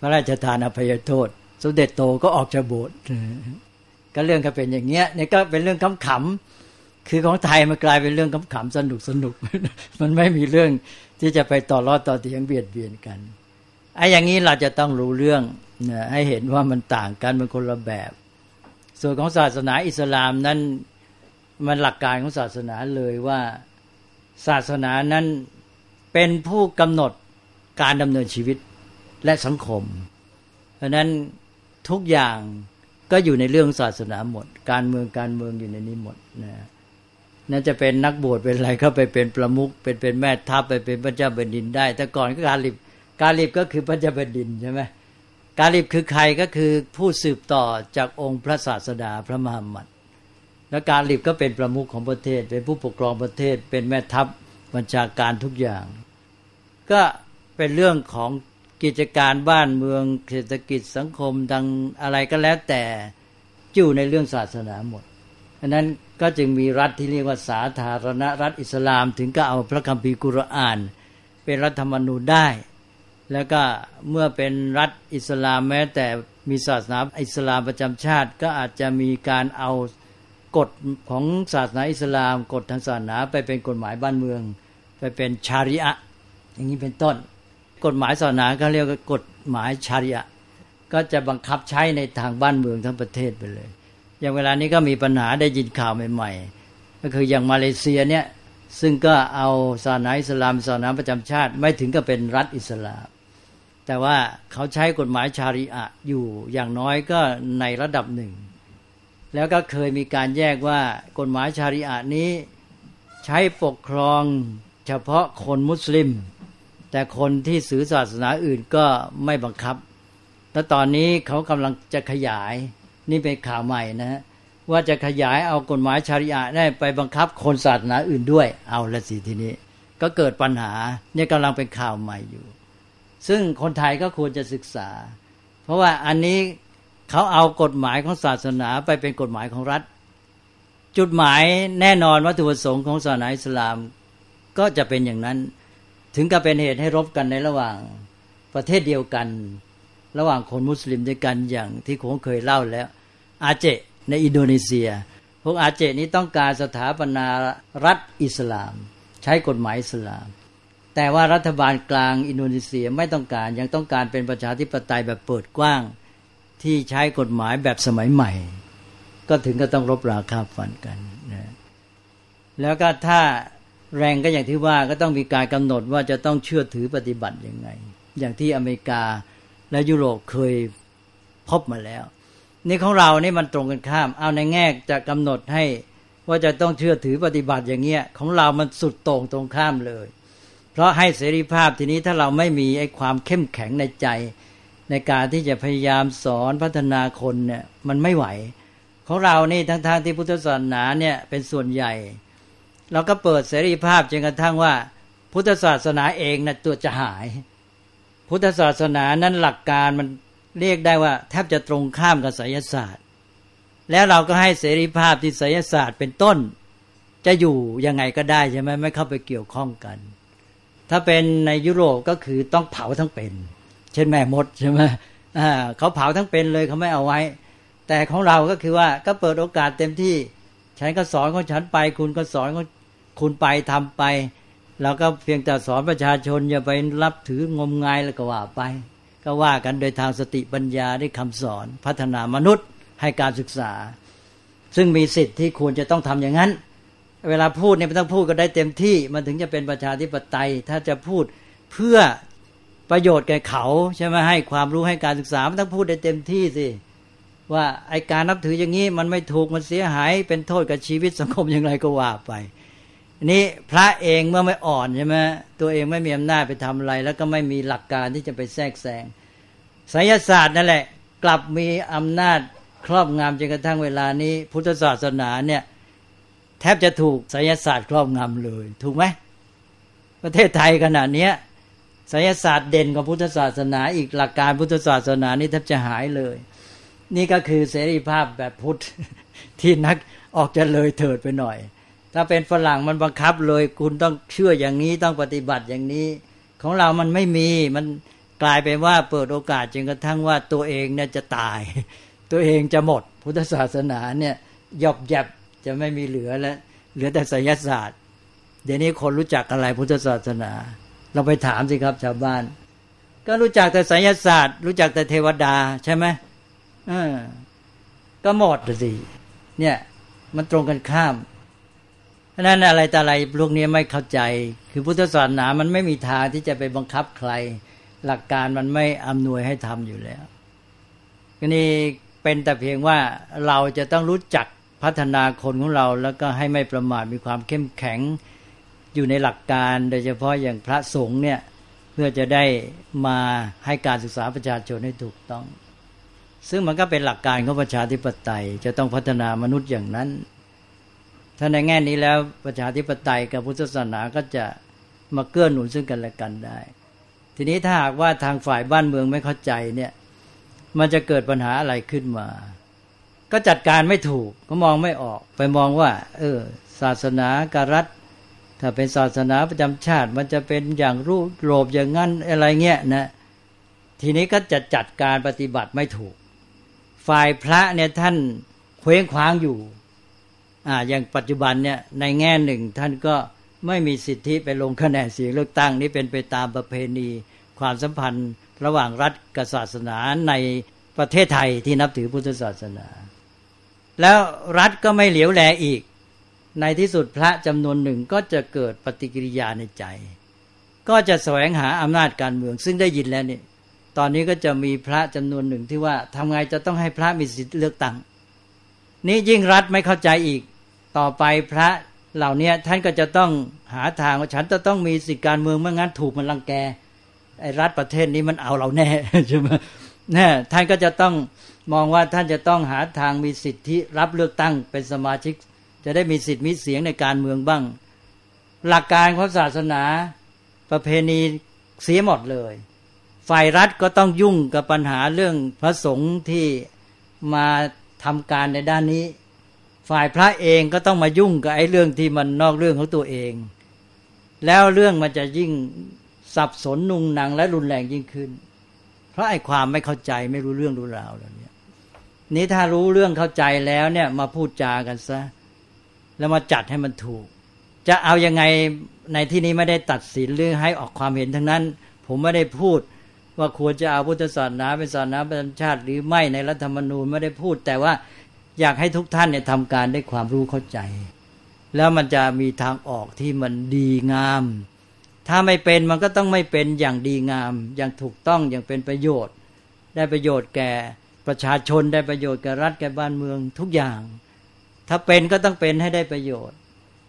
S2: พระราชทานอภัยโทษ สมเด็จโตก็ออกจากโบสถ์ก็เรื่องก็เป็นอย่างเงี้ยนี่ก็เป็นเรื่องขำๆคือของไทยมันกลายเป็นเรื่องขำๆสนุกสนุกมันไม่มีเรื่องที่จะไปต่อรอดต่อเถียงเบียดเบียนกันไอ้อย่างนี้เราจะต้องรู้เรื่องนะให้เห็นว่ามันต่างกันมันคนละแบบ ส่วนของศาสนาอิสลามนั้นมันหลักการของศาสนาเลยว่าศาสนานั้นเป็นผู้กำหนด การดำเนินชีวิตและสังคม เพราะนั้นทุกอย่างก็อยู่ในเรื่องศาสนาหมด การเมืองการเมืองอยู่ในนี้หมดนะนั่นจะเป็นนักบวชเป็นอะไรก็ไปเป็นประมุขเป็นเป็นแม่ทัพไปเป็นพระเจ้าแผ่นดินได้ แต่ก่อนก็การลิบการลิบก็คือพระเจ้าแผ่นดินใช่ไหมการลิบคือใครก็คือผู้สืบต่อจากองค์พระศาสดาพระมหามัดและการลิบก็เป็นประมุขของประเทศ เป็นผู้ปกครองประเทศ เป็นแม่ทัพบัญชาการทุกอย่าง ก็ เป็นเรื่องของกิจการบ้านเมืองเศรษฐกิจสังคมดังอะไรก็แล้วแต่อยู่ในเรื่องศาสนาหมดอันนั้นก็จึงมีรัฐที่เรียกว่าสาธารณรัฐอิสลาม ถึงก็เอาพระคัมภีร์กุรอาน เป็นรัฐธรรมนูญได้ แล้วก็เมื่อเป็นรัฐอิสลามแม้ แต่มีศาสนาอิสลามประจำชาติ ก็อาจจะมีการเอากฎของศาสนาอิสลาม กฎทางศาสนาไปเป็นกฎหมายบ้านเมือง ไปเป็นชาริอะอย่างนี้เป็นต้น กฎหมายศาสนาก็เรียกกฎหมายชาริอะก็จะบังคับใช้ในทางบ้านเมืองทั้งประเทศไปเลย อย่างเวลานี้ก็มีปัญหาได้ยินข่าวใหม่ ๆ ก็คืออย่างมาเลเซียเนี่ยซึ่งก็เอาศาสนาอิสลามศาสนาประจำชาติ ไม่ถึงกับเป็นรัฐอิสลาม แต่ว่าเขาใช้กฎหมายชาริอะอยู่อย่างน้อยก็ในระดับหนึ่ง แล้วก็เคยมีการแยกว่ากฎหมายชาริอะนี้ใช้ปกครองเฉพาะคนมุสลิม แต่คนที่สื่อศาสนาอื่นก็ไม่บังคับ และตอนนี้เขากำลังจะขยาย นี่เป็นข่าวใหม่นะฮะว่าจะขยายเอากฎหมายชาริอะได้ไปบังคับคนศาสนาอื่นด้วย เอาละสิทีนี้ ก็เกิดปัญหาเนี่ยกำลังเป็นข่าวใหม่อยู่ ซึ่งคนไทยก็ควรจะศึกษา เพราะว่าอันนี้เขาเอากฎหมายของศาสนาไปเป็นกฎหมายของรัฐ จุดหมายแน่นอนวัตถุประสงค์ของศาสนาอิสลามก็จะเป็นอย่างนั้น ถึงกับเป็นเหตุให้รบกันในระหว่างประเทศเดียวกัน ระหว่างคนมุสลิมด้วยกันอย่างที่ผมเคยเล่าแล้ว อาเจในอินโดนีเซีย พวกอาเจนี้ต้องการสถาปนารัฐอิสลาม ใช้กฎหมายอิสลาม แต่ว่ารัฐบาลกลางอินโดนีเซียไม่ต้องการยังต้องการเป็นประชาธิปไตยแบบเปิดกว้าง ที่ใช้กฎหมายแบบสมัยใหม่ ก็ถึงก็ต้องรบราคาฟันกันนะแล้วก็ถ้า แรงก็อย่างที่ว่าก็ต้องมีการกำหนดว่าจะต้องเชื่อถือปฏิบัติยังไง อย่างที่อเมริกาและยุโรปเคยพบมาแล้ว นี่ของเรานี่มันตรงกันข้าม เอาในแง่จะกำหนดให้ว่าจะต้องเชื่อถือปฏิบัติอย่างเงี้ยของเรามันสุดตรงตรงข้ามเลย เพราะให้เสรีภาพทีนี้ถ้าเราไม่มีไอ้ความเข้มแข็งในใจ ในการที่จะพยายามสอนพัฒนาคนเนี่ยมันไม่ไหว ของเรานี่ทั้งๆทที่พุทธศาสนาเนี่ยเป็นส่วนใหญ่ เราก็เปิดเสรีภาพจนกระทั่งว่า พุทธศาสนาเองนะตัวจะหาย พุทธศาสนานั้นหลักการมันเรียกได้ว่าแทบจะตรงข้ามกับไสยศาสตร์ แล้วเราก็ให้เสรีภาพที่ไสยศาสตร์เป็นต้น จะอยู่ยังไงก็ได้ใช่ไหมไม่เข้าไปเกี่ยวข้องกัน ถ้าเป็นในยุโรปก็คือต้องเผาทั้งเป็น เช่นแม่มดใช่ไหมเขาเผาทั้งเป็นเลยเขาไม่เอาไว้ แต่ของเราก็คือว่าก็เปิดโอกาสเต็มที่ ฉันก็สอนของฉันไป คุณก็สอนของ คุณไปทำไปเราก็เพียงแต่สอนประชาชนอย่าไปรับถืองมงายแล้วก็ว่าไป ก็ว่ากันโดยทางสติปัญญาได้คำสอนพัฒนามนุษย์ให้การศึกษา ซึ่งมีสิทธิ์ที่ควรจะต้องทำอย่างนั้น เวลาพูดเนี่ยไม่ต้องพูดก็ได้เต็มที่ มันถึงจะเป็นประชาธิปไตย ถ้าจะพูดเพื่อประโยชน์แก่เขาใช่ไหมให้ความรู้ให้การศึกษามันต้องพูดได้เต็มที่สิว่าไอการนับถืออย่างนี้มันไม่ถูกมันเสียหายเป็นโทษกับชีวิตสังคมอย่างไรก็ว่าไป นี้พระเองเมื่อไม่อ่อนใช่ไหมตัวเองไม่มีอำนาจไปทำอะไร แล้วก็ไม่มีหลักการที่จะไปแทรกแซงไสยศาสตร์นั่นแหละ กลับมีอำนาจครอบงำจนกระทั่งเวลานี้ พุทธศาสนาเนี่ยแทบจะถูกไสยศาสตร์ครอบงำเลย ถูกไหมประเทศไทยขนาดนี้ไสยศาสตร์เด่นกว่าพุทธศาสนา อีกหลักการพุทธศาสนานี่แทบจะหายเลย นี่ก็คือเสรีภาพแบบพุทธที่นักออกจะเลยเถิดไปหน่อย ถ้าเป็นฝรั่งมันบังคับเลยคุณต้องเชื่ออย่างนี้ต้องปฏิบัติอย่างนี้ ของเรามันไม่มีมันกลายเป็นว่าเปิดโอกาสจนกระทั่งว่าตัวเองเนี่ยจะตาย ตัวเองจะหมด พุทธศาสนาเนี่ยยอบยับจะไม่มีเหลือแล้วเหลือแต่ไสยศาสตร์ เดี๋ยวนี้คนรู้จักอะไรพุทธศาสนา เราไปถามสิครับชาวบ้าน ก็รู้จักแต่ไสยศาสตร์ รู้จักแต่เทวดาใช่ไหมเออก็หมดสิเนี่ย มันตรงกันข้าม นั้นอะไรแต่อะไรพวกนี้ไม่เข้าใจ คือพุทธศาสนามันไม่มีทางที่จะไปบังคับใคร หลักการมันไม่อำนวยให้ทำอยู่แล้วนี่เป็นแต่เพียงว่าเราจะต้องรู้จักพัฒนาคนของเรา แล้วก็ให้ไม่ประมาทมีความเข้มแข็งอยู่ในหลักการ โดยเฉพาะอย่างพระสงฆ์เนี่ยเพื่อจะได้มาให้การศึกษาประชาชนให้ถูกต้อง ซึ่งมันก็เป็นหลักการของประชาธิปไตย จะต้องพัฒนามนุษย์อย่างนั้น ถ้าในแง่นี้แล้วประชาธิปไตยกับพุทธศาสนาก็จะมาเกื้อหนุนซึ่งกันและกันได้ ทีนี้ถ้าหากว่าทางฝ่ายบ้านเมืองไม่เข้าใจเนี่ยมันจะเกิดปัญหาอะไรขึ้นมา ก็จัดการไม่ถูกก็มองไม่ออก ไปมองว่า เออ ศาสนาการรัฐ ถ้าเป็นศาสนาประจำชาติ มันจะเป็นอย่างรูปโลบอย่างนั้นอะไรเงี้ยนะ ทีนี้ก็จะจัดการปฏิบัติไม่ถูก ฝ่ายพระเนี่ยท่านเคว้งคว้างอยู่ อ่าอย่างปัจจุบันเนี่ยในแง่หนึ่งท่านก็ไม่มีสิทธิไปลงคะแนนเสียงเลือกตั้งนี้เป็นไปตามประเพณีความสัมพันธ์ระหว่างรัฐกับศาสนาในประเทศไทยที่นับถือพุทธศาสนา แล้วรัฐก็ไม่เหลียวแลอีก ในที่สุดพระจำนวนหนึ่งก็จะเกิดปฏิกิริยาในใจ ก็จะแสวงหาอำนาจการเมือง ซึ่งได้ยินแล้วนี่ตอนนี้ก็จะมีพระจำนวนหนึ่งที่ว่าทำไงจะต้องให้พระมีสิทธิเลือกตั้ง นี่ยิ่งรัฐไม่เข้าใจอีก ต่อไปพระเหล่านี้ท่านก็จะต้องหาทางว่าฉันจะต้องมีสิทธิการเมืองเมื่องั้นถูกมันรังแกไอ้รัฐประเทศนี้มันเอาเราแน่ใช่ไหมแน่ท่านก็จะต้องมองว่าท่านจะต้องหาทางมีสิทธิรับเลือกตั้งเป็นสมาชิก จะได้มีสิทธิมีเสียงในการเมืองบ้าง หลักการของศาสนาประเพณีเสียหมดเลย ฝ่ายรัฐก็ต้องยุ่งกับปัญหาเรื่องพระสงฆ์ที่มาทำการในด้านนี้ ฝ่ายพระเองก็ต้องมายุ่งกับไอ้เรื่องที่มันนอกเรื่องของตัวเอง แล้วเรื่องมันจะยิ่งสับสนนุงหนังและรุนแรงยิ่งขึ้น เพราะไอ้ความไม่เข้าใจไม่รู้เรื่องรู้ราวแล้วเนี่ยนี้ถ้ารู้เรื่องเข้าใจแล้วเนี่ยมาพูดจากันซะแล้วมาจัดให้มันถูก จะเอายังไงในที่นี้ไม่ได้ตัดสินหรือให้ออกความเห็นทั้งนั้น ผมไม่ได้พูดว่าควรจะเอาพุทธศาสนาเป็นศาสนาประจำชาติ หรือไม่ในรัฐธรรมนูญไม่ได้พูด แต่ว่า อยากให้ทุกท่านเนี่ยทำการได้ความรู้เข้าใจ แล้วมันจะมีทางออกที่มันดีงาม ถ้าไม่เป็นมันก็ต้องไม่เป็นอย่างดีงาม อย่างถูกต้องอย่างเป็นประโยชน์ ได้ประโยชน์แก่ประชาชนได้ประโยชน์แก่รัฐแก่บ้านเมืองทุกอย่าง ถ้าเป็นก็ต้องเป็นให้ได้ประโยชน์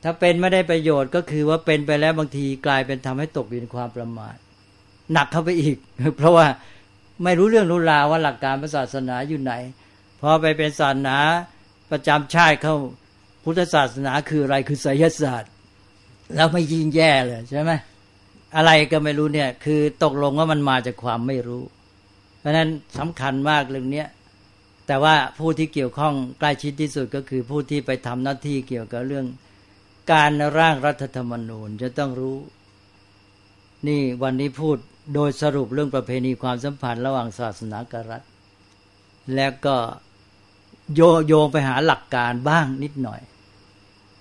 S2: ถ้าเป็นไม่ได้ประโยชน์ก็คือว่าเป็นไปแล้วบางทีกลายเป็นทำให้ตกอยู่ในความประมาทหนักเข้าไปอีก เพราะว่าไม่รู้เรื่องรู้ราวว่าหลักการศาสนาอยู่ไหน พอไปเป็นศาสนาประจำชาติเข้าพุทธศาสนาคืออะไรคือไสยศาสตร์ แล้วไม่ยิ่งแย่เลยใช่ไหมอะไรก็ไม่รู้เนี่ย คือตกลงว่ามันมาจากความไม่รู้ เพราะฉะนั้นสำคัญมากเรื่องนี้แต่ว่าผู้ที่เกี่ยวข้องใกล้ชิดที่สุดก็คือผู้ที่ไปทำหน้าที่เกี่ยวกับเรื่อง การร่างรัฐธรรมนูญจะต้องรู้ นี่วันนี้พูดโดยสรุปเรื่องประเพณีความสัมพันธ์ระหว่างศาสนากับรัฐ แล้วก็ โยโยงไปหาหลักการบ้างนิดหน่อย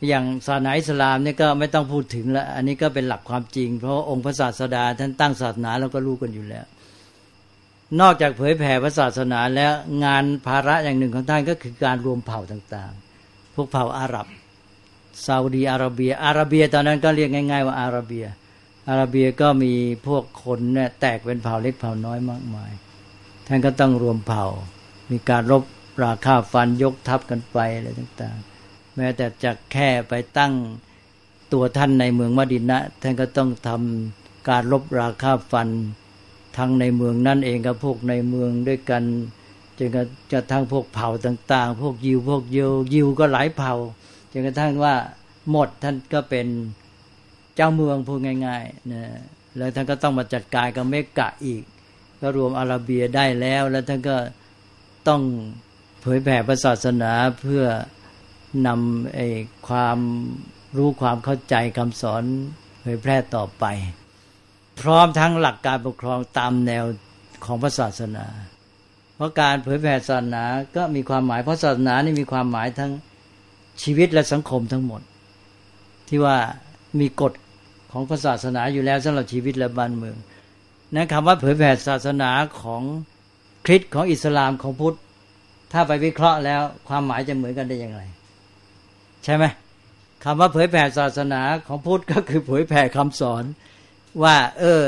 S2: อย่างศาสนาอิสลามเนี่ยก็ไม่ต้องพูดถึงแล้ว อันนี้ก็เป็นหลักความจริง เพราะองค์พระศาสดาท่านตั้งศาสนาเราก็รู้กันอยู่แล้ว นอกจากเผยแผ่พระศาสนาแล้วงานภาระอย่างหนึ่งของท่านก็คือการรวมเผ่าต่างๆ พวกเผ่าอาหรับซาอุดีอาระเบีย อาระเบียตอนนั้นก็เรียกง่าย ๆ ว่าอาระเบีย อาระเบียก็มีพวกคนเนี่ยแตกเป็นเผ่าเล็กเผ่าน้อยมากมาย ท่านก็ต้องรวมเผ่า มีการรบ ราคาฟันยกทัพกันไปอะไรต่างๆ แม้แต่จะแค่ไปตั้งตัวท่านในเมืองมดินะท่านก็ต้องทำการรบราคาฟันทั้งในเมืองนั่นเองกับพวกในเมืองด้วยกันจนกระทั่งพวกเผ่าต่าง ๆ พวกยิวพวกเยิวยิวก็หลายเผ่าจนกระทั่งว่าหมดท่านก็เป็นเจ้าเมืองพูดง่ายๆนะแล้วท่านก็ต้องมาจัดการกับเมกะอีก ก็รวมอาราเบียได้แล้ว แล้วท่านก็ต้อง เผยแผ่ศาสนาเพื่อนำไอ้ความรู้ความเข้าใจคำสอนเผยแพร่ต่อไป พร้อมทั้งหลักการปกครองตามแนวของศาสนา เพราะการเผยแผ่ศาสนาก็มีความหมายเพราะศาสนานี่มีความหมายทั้งชีวิตและสังคมทั้งหมด ที่ว่ามีกฎของศาสนาอยู่แล้วสำหรับชีวิตและบ้านเมือง นั้นคำว่าเผยแผ่ศาสนาของคริสต์ของอิสลามของพุทธ ถ้าไปวิเคราะห์แล้ว ความหมายจะเหมือนกันได้อย่างไร ใช่ไหมคำว่าเผยแผ่ศาสนาของพุทธก็คือเผยแผ่คำสอน ว่า เออ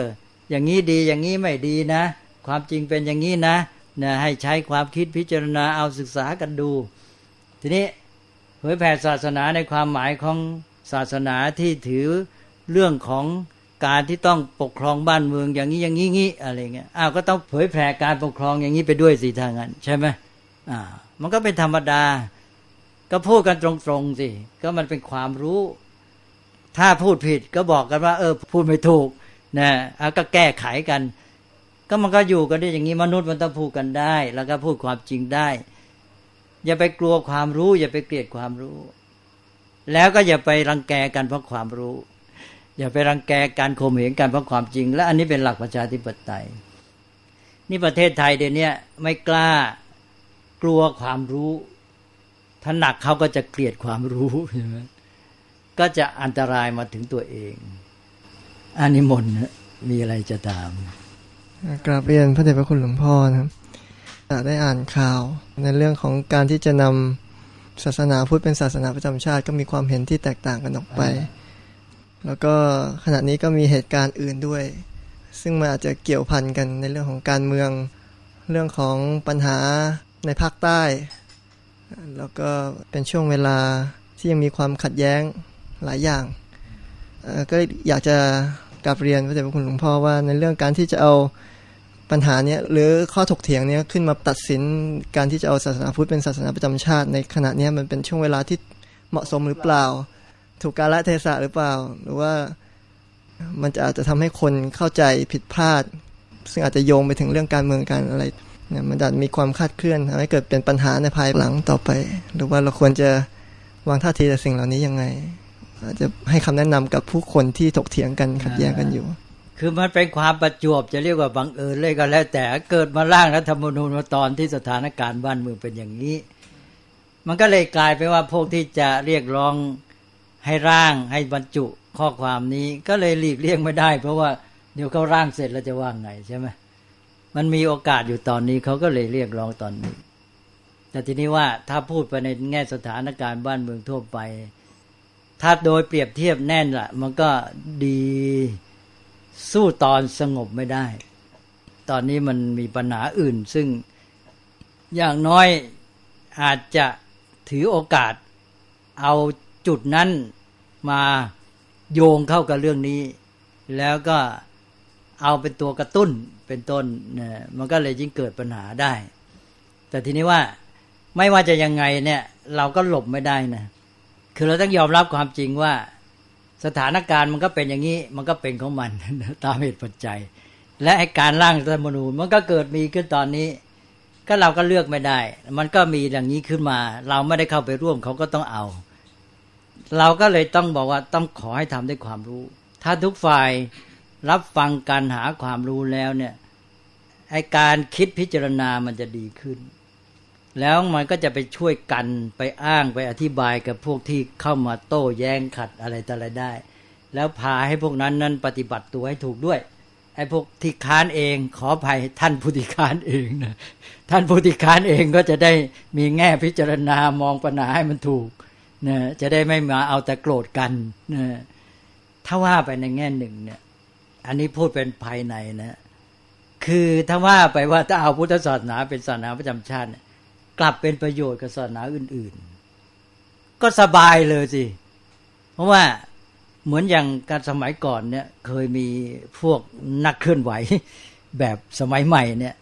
S2: อย่างนี้ดีอย่างนี้ไม่ดีนะ ความจริงเป็นอย่างนี้นะนะให้ใช้ความคิดพิจารณาเอาศึกษากันดู ทีนี้เผยแผ่ศาสนาในความหมายของศาสนาที่ถือเรื่องของการที่ต้องปกครองบ้านเมืองอย่างนี้อย่างนี้งี้อะไรเงี้ยอ้าวก็ต้องเผยแผ่การปกครองอย่างนี้ไปด้วยสิทางนั้นใช่ไหม อ่า มันก็เป็นธรรมดา ก็พูดกันตรงๆสิก็มันเป็นความรู้ ถ้าพูดผิดก็บอกกันว่า เออ พูดไม่ถูกนะเอาก็แก้ไขกัน ก็มันก็อยู่กันได้อย่างนี้มนุษย์มันต้องพูดกันได้ แล้วก็พูดความจริงได้ อย่าไปกลัวความรู้ อย่าไปเกลียดความรู้ แล้วก็อย่าไปรังแกกันเพราะความรู้ อย่าไปรังแกการข่มเหงกันเพราะความจริง และอันนี้เป็นหลักประชาธิปไตย นี่ประเทศไทยเดี๋ยวนี้ไม่กล้า กลัวความรู้ถ้าหนักเขาก็จะเกลียดความรู้ใช่ไหมก็จะอันตรายมาถึงตัวเองอันนี้มนมีอะไรจะตาม
S3: กราบเรียนพระเดชพระคุณหลวงพ่อนะครับได้อ่านข่าวในเรื่องของการที่จะนำศาสนาพุทธเป็นศาสนาประจำชาติ ก็มีความเห็นที่แตกต่างกันออกไป แล้วก็ขณะนี้ก็มีเหตุการณ์อื่นด้วย ซึ่งมันอาจจะเกี่ยวพันกันในเรื่องของการเมือง เรื่องของปัญหา ในภาคใต้ แล้วก็เป็นช่วงเวลาที่ยังมีความขัดแย้งหลายอย่าง ก็อยากจะกลับเรียนพระเดชพระคุณหลวงพ่อว่าในเรื่องการที่จะเอาปัญหาเนี้ยหรือข้อถกเถียงเนี้ยขึ้นมาตัดสินการที่จะเอาศาสนาพุทธเป็นศาสนาประจำชาติ ในขณะนี้มันเป็นช่วงเวลาที่เหมาะสมหรือเปล่า ถูกกาลเทศะหรือเปล่า หรือว่ามันจะอาจจะทำให้คนเข้าใจผิดพลาด ซึ่งอาจจะโยงไปถึงเรื่องการเมืองการอะไร เนี่ยมันอาจมีความคาดเคลื่อนทำให้เกิดเป็นปัญหาในภายหลังต่อไป หรือว่าเราควรจะวางท่าทีต่อสิ่งเหล่านี้ยังไงอาจจะให้คำแนะนำกับผู้คนที่ถกเถียงกันขัดแย้งกันอยู่
S2: คือมันเป็นความประจวบจะเรียกว่าบังเอิญเลยก็แล้ว แต่เกิดมาร่างรัฐธรรมนูญมาตอนที่สถานการณ์บ้านเมืองเป็นอย่างนี้ มันก็เลยกลายไปว่าพวกที่จะเรียกร้องให้ร่างให้บรรจุข้อความนี้ก็เลยหลีกเลี่ยงไม่ได้ เพราะว่าเดี๋ยวเขาร่างเสร็จแล้วจะว่าไงใช่ไหม มันมีโอกาสอยู่ตอนนี้เขาก็เลยเรียกร้องตอนนี้ แต่ทีนี้ว่าถ้าพูดไปในแง่สถานการณ์บ้านเมืองทั่วไป ถ้าโดยเปรียบเทียบแน่นละมันก็ดีสู้ตอนสงบไม่ได้ ตอนนี้มันมีปัญหาอื่น ซึ่งอย่างน้อยอาจจะถือโอกาสเอาจุดนั้นมาโยงเข้ากับเรื่องนี้ แล้วก็ เอาเป็นตัวกระตุ้นเป็นต้นเนี่ยมันก็เลยยิ่งเกิดปัญหาได้ แต่ทีนี้ว่าไม่ว่าจะยังไงเนี่ย เราก็หลบไม่ได้นะคือเราต้องยอมรับความจริงว่า สถานการณ์มันก็เป็นอย่างนี้ มันก็เป็นของมันตามเหตุปัจจัย และไอการร่างรัฐมนูญมันก็เกิดมีขึ้นตอนนี้ ก็เราก็เลือกไม่ได้ มันก็มีอย่างนี้ขึ้นมา เราไม่ได้เข้าไปร่วมเขาก็ต้องเอา เราก็เลยต้องบอกว่าต้องขอให้ทำด้วยความรู้ ถ้าทุกฝ่าย รับฟังการหาความรู้แล้วเนี่ยไอการคิดพิจารณามันจะดีขึ้น แล้วมันก็จะไปช่วยกันไปอ้างไปอธิบายกับพวกที่เข้ามาโต้แย้งขัดอะไรต่ออะไรได้ แล้วพาให้พวกนั้นนั้นปฏิบัติตัวให้ถูกด้วยไอ้พวกที่ค้านเองขออภัยท่านผู้ที่ค้านเองนะท่านผู้ที่ค้านเองก็จะได้มีแง่พิจารณามองปัญหาให้มันถูกนะจะได้ไม่มาเอาแต่โกรธกันนะถ้าว่าไปในแง่หนึ่งเนี่ย อันนี้พูดเป็นภายในนะ คือถ้าว่าไปว่าถ้าเอาพุทธศาสนาเป็นศาสนาประจำชาติ กลับเป็นประโยชน์กับศาสนาอื่น ๆ ก็สบายเลยสิ เพราะว่าเหมือนอย่างการสมัยก่อนเนี่ยเคยมีพวกนักเคลื่อนไหวแบบสมัยใหม่เนี่ย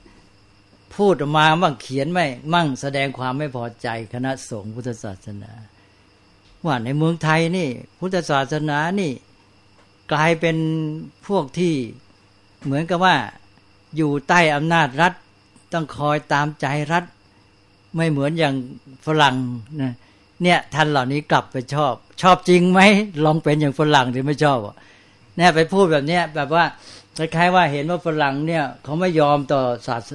S2: พูดออกมาบ้างเขียนไม่มั่งแสดงความไม่พอใจคณะสงฆ์พุทธศาสนา ว่าในเมืองไทยนี่ พุทธศาสนานี่ กลายเป็นพวกที่เหมือนกับว่าอยู่ใต้อำนาจรัฐ ต้องคอยตามใจรัฐ ไม่เหมือนอย่างฝรั่งนะเนี่ยท่านเหล่านี้กลับไปชอบ ชอบจริงไหมลองเป็นอย่างฝรั่งหรือไม่ชอบเนี่ยไปพูดแบบเนี้ยแบบว่าคล้ายๆว่าเห็นว่าฝรั่งเนี่ยเขาไม่ยอมต่อศาส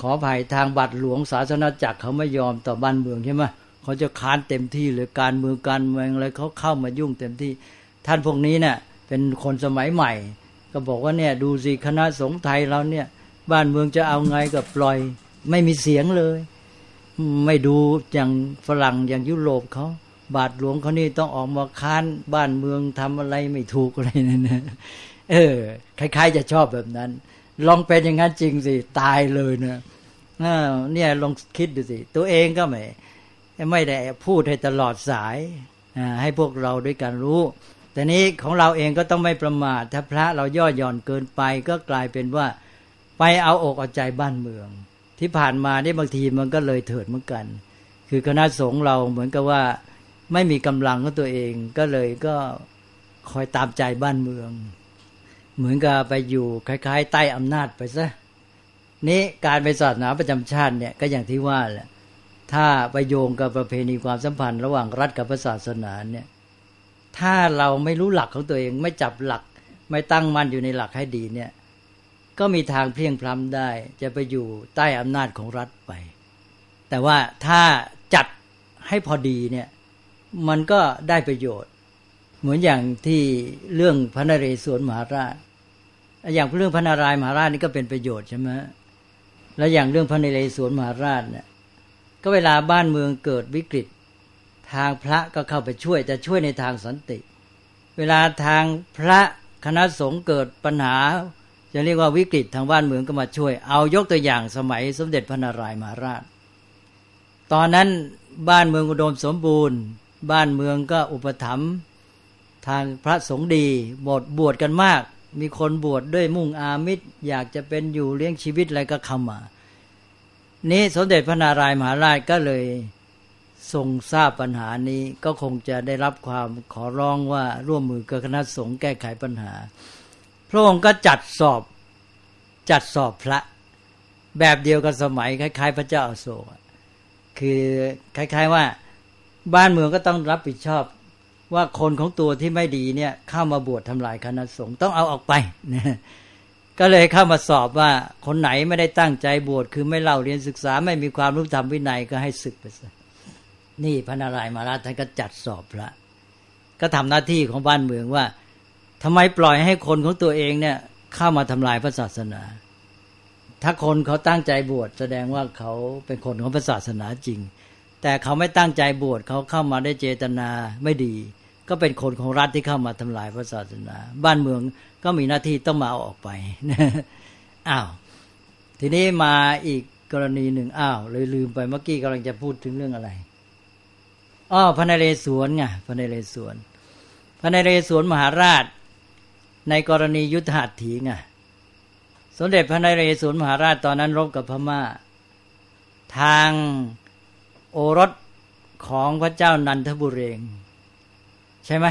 S2: ขออภัยทางบัตรหลวงศาสนาจักรเขาไม่ยอมต่อบ้านเมืองใช่ไหมเขาจะค้านเต็มที่หรือการเมืองการเมืองอะไรเขาเข้ามายุ่งเต็มที่ ท่านพวกนี้เนี่ย เป็นคนสมัยใหม่ ก็บอกว่าเนี่ยดูสิคณะสงฆ์ไทยเราเนี่ย บ้านเมืองจะเอาไงกับปล่อย ไม่มีเสียงเลย ไม่ดูอย่างฝรั่งอย่างยุโรปเขาบาทหลวงเขานี่ต้องออกมาค้านบ้านเมืองทำอะไรไม่ถูกอะไรนั่นนะเออคล้ายๆจะชอบแบบนั้น ลองเป็นอย่างนั้นจริงสิตายเลยนะเนี่ยลองคิดดูสิ ตัวเองก็ไม่ไม่ได้พูดให้ตลอดสายให้พวกเราด้วยกันรู้ แต่นี้ของเราเองก็ต้องไม่ประมาทถ้าพระเราย่อหย่อนเกินไป ก็กลายเป็นว่าไปเอาอกเอาใจบ้านเมือง ที่ผ่านมานี่บางทีมันก็เลยเถิดเหมือนกัน คือคณะสงฆ์เราเหมือนกับว่าไม่มีกำลังของตัวเองก็เลยก็คอยตามใจบ้านเมือง เหมือนกับไปอยู่คล้ายๆ ใต้อำนาจไปซะนี้การไปศาสนาประจำชาติเนี่ยก็อย่างที่ว่าแหละถ้าไปโยงกับประเพณีความสัมพันธ์ ระหว่างรัฐกับศาสนาเนี่ย ถ้าเราไม่รู้หลักของตัวเอง ไม่จับหลัก ไม่ตั้งมั่นอยู่ในหลักให้ดีเนี่ย ก็มีทางเพียงพล้ำได้ จะไปอยู่ใต้อำนาจของรัฐไป แต่ว่าถ้าจัดให้พอดีเนี่ย มันก็ได้ประโยชน์ เหมือนอย่างที่เรื่องพระนเรศวรมหาราช อย่างเรื่องพระนารายมหาราชนี่ก็เป็นประโยชน์ใช่ไหมแล้วอย่างเรื่องพระนเรศวรมหาราชเนี่ยก็เวลาบ้านเมืองเกิดวิกฤต ทางพระก็เข้าไปช่วยแต่ช่วยในทางสันติ เวลาทางพระคณะสงฆ์เกิดปัญหา จะเรียกว่าวิกฤตทางบ้านเมืองก็มาช่วย เอายกตัวอย่างสมัยสมเด็จพระนารายมหาราช ตอนนั้นบ้านเมืองอุดมสมบูรณ์ บ้านเมืองก็อุปถัมภ์ทางพระสงฆ์ดีบทบวชกันมาก มีคนบวชดด้วยมุ่งอามิตร อยากจะเป็นอยู่เลี้ยงชีวิตอะไรก็เข้ามา นี้สมเด็จพระนารายมหาราชก็เลย ทรงทราบปัญหานี้ก็คงจะได้รับความขอร้องว่าร่วมมือกับคณะสงฆ์แก้ไขปัญหา พระองค์ก็จัดสอบจัดสอบพระ แบบเดียวกับสมัยคล้าย ๆ พระเจ้าอโศกคือคล้าย ๆว่าบ้านเมืองก็ต้องรับผิดชอบว่าคนของตัวที่ไม่ดีเนี่ยเข้ามาบวชทำลายคณะสงฆ์ต้องเอาออกไปนะก็เลยเข้ามาสอบว่าคนไหนไม่ได้ตั้งใจบวชคือไม่เล่าเรียนศึกษาไม่มีความรู้ธรรมวินัยก็ให้ศึกไปซะ นี่พระนารายมาราชท่านก็จัดสอบพระ ก็ทำหน้าที่ของบ้านเมืองว่าทำไมปล่อยให้คนของตัวเองเนี่ย เข้ามาทำลายพระศาสนา ถ้าคนเขาตั้งใจบวชแสดงว่าเขาเป็นคนของพระศาสนาจริง แต่เขาไม่ตั้งใจบวชเขาเข้ามาได้เจตนาไม่ดี ก็เป็นคนของรัฐที่เข้ามาทำลายพระศาสนา บ้านเมืองก็มีหน้าที่ต้องมาเอาออกไปอ้าวทีนี้มาอีกกรณีหนึ่งอ้าวเลยลืมไปเมื่อกี้กำลังจะพูดถึงเรื่องอะไร อ้อพระนเรศวรไงพระนเรศวรพระนเรศวรมหาราช ในกรณียุทธหัตถีไงสมเด็จพระนเรศวรมหาราชตอนนั้นรบกับพมา่า ทางโอรสของพระเจ้านันทบุเรง ใช่ไหม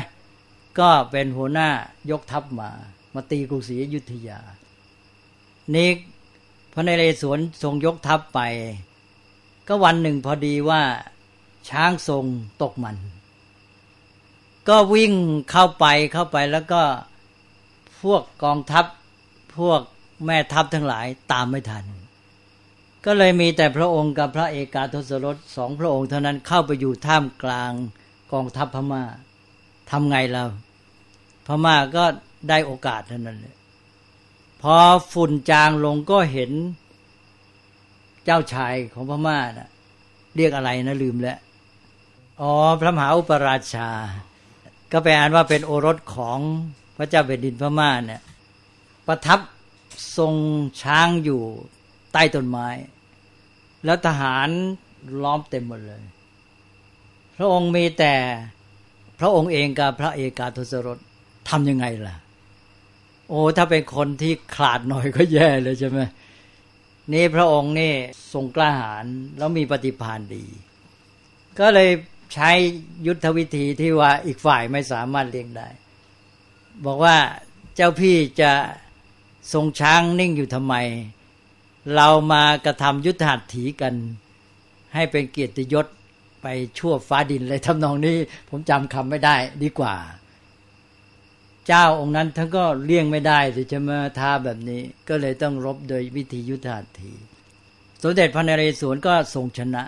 S2: ก็เป็นหัวหน้ายกทัพมา มาตีกรุงศรีอยุธยา นี่พระนเรศวรทรงยกทัพไป ก็วันหนึ่งพอดีว่า ช้างทรงตกมัน ก็วิ่งเข้าไปเข้าไปแล้วก็พวกกองทัพพวกแม่ทัพทั้งหลายตามไม่ทัน ก็เลยมีแต่พระองค์กับพระเอกาทศรถสองพระองค์เท่านั้นเข้าไปอยู่ท่ามกลางกองทัพพมา่าทำไงเราพม่าก็ได้โอกาสเท่านั้นเลยพอฝุ่นจางลงก็เห็นเจ้าชายของพม่านะเรียกอะไรนะลืมแล้ว อ๋อ พระมหาอุปราชา ก็แปลอ่านว่าเป็นโอรสของพระเจ้าแผ่นดินพม่าเนี่ย ประทับทรงช้างอยู่ใต้ต้นไม้ แล้วทหารล้อมเต็มหมดเลย พระองค์มีแต่พระองค์เองกับพระเอกาทศรถทำยังไงล่ะ โอ้ ถ้าเป็นคนที่ขาดหน่อยก็แย่เลยใช่ไหมนี่พระองค์นี่ทรงกล้าหาญแล้วมีปฏิภาณดี ก็เลย ใช้ยุทธวิธีที่ว่าอีกฝ่ายไม่สามารถเลี้ยงได้ บอกว่าเจ้าพี่จะทรงช้างนิ่งอยู่ทำไม เรามากระทำยุทธหัตถีกัน ให้เป็นเกียรติยศไปชั่วฟ้าดินเลยทำนองนี้ ผมจำคำไม่ได้ดีกว่า เจ้าองค์นั้นท่านก็เลี่ยงไม่ได้สิจะมาท้าแบบนี้ ก็เลยต้องรบโดยวิธียุทธาทีสมเด็จพระนเรศวรก็ทรงชนะ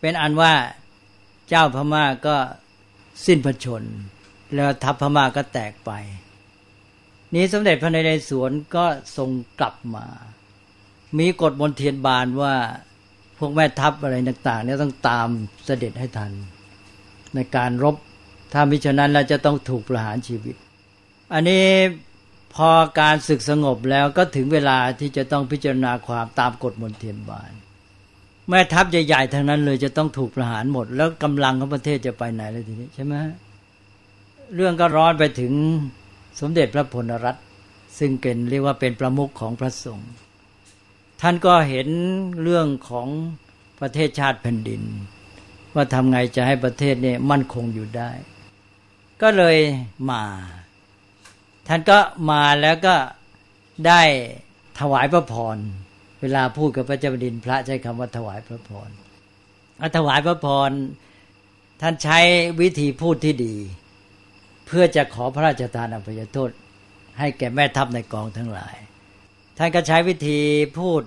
S2: เป็นอันว่า เจ้าพม่าก็สิ้นพระชน แล้วทัพพม่าก็แตกไป นี้สมเด็จพระนเรศวรก็ทรงกลับมา มีกฎบนเทียนบานว่าพวกแม่ทัพอะไรต่างๆเนี่ยต้องตามเสด็จให้ทัน ในการรบถ้ามิฉะนั้นเราจะต้องถูกประหารชีวิต อันนี้พอการศึกสงบแล้วก็ถึงเวลาที่จะต้องพิจารณาความตามกฎมนเทียนบาน แม่ทัพใหญ่ๆทั้งนั้นเลยจะต้องถูกประหารหมด แล้วกำลังของประเทศจะไปไหนเลยทีนี้ใช่ไหมเรื่องก็ร้อนไปถึงสมเด็จพระพลรัตน์ซึ่งเป็นเรียกว่าเป็นประมุขของพระสงฆ์ท่านก็เห็นเรื่องของประเทศชาติแผ่นดิน ว่าทำไงจะให้ประเทศนี่มั่นคงอยู่ได้ ก็เลยมา ท่านก็มาแล้วก็ได้ถวายพระพร เวลาพูดกับพระเจ้าแผ่นดินพระใช้คำว่าถวายพระพรถวายพระพรท่านใช้วิธีพูดที่ดี เพื่อจะขอพระราชทานอภัยโทษ ให้แก่แม่ทัพในกองทั้งหลาย ท่านก็ใช้วิธีพูด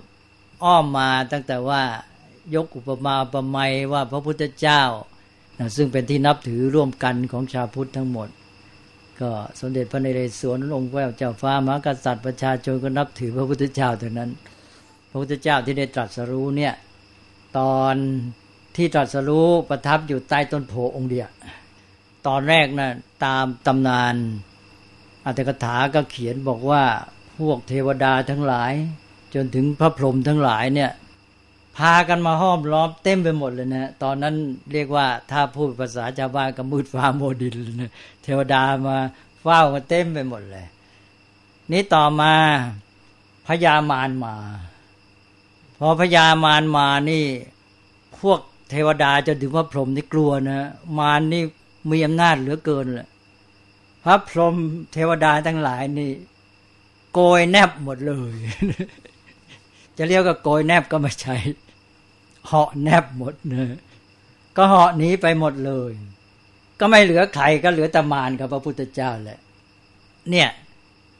S2: อ้อมมาตั้งแต่ว่ายกอุปมาประไมยว่าพระพุทธเจ้า ซึ่งเป็นที่นับถือร่วมกันของชาวพุทธทั้งหมด ก็สมเด็จพระนเรศวรองค์พระเจ้าฟ้ามหากษัตริย์ประชาชนก็นับถือพระพุทธเจ้าเท่านั้น ระพุทธเจ้าที่ได้ตรัสรู้เนี่ยตอนที่ตรัสรู้ประทับอยู่ใต้ต้นโพองค์เดียวตอนแรกนะ่ะตามตำนานอัตถกถาก็เขียนบอกว่าพวกเทวดาทั้งหลาย จนถึงพระพรหมทั้งหลายเนี่ยพากันมาห้อมล้อมเต็มไปหมดเลยนะตอนนั้นเรียกว่าถ้าพูดภาษาชาวบ้านก็มืดฟ้าโมดินนะเทวดามาเฝ้ากันเต็มไปหมดเลย นี้ต่อมาพญามารมา พอพญามารมานี่พวกเทวดาจนถึงพระพรหมนี่กลัวนะมารนี่มีอำนาจเหลือเกินเลยพระพรหมเทวดาทั้งหลายนี่ โกยแนบหมดเลย จะเรียกว่าโกยแนบก็ไม่ใช่เหาะแนบหมดเนยก็เหาะหนีไปหมดเลย ก็ไม่เหลือใครก็เหลือตมานกับพระพุทธเจ้าแหละ เนี่ย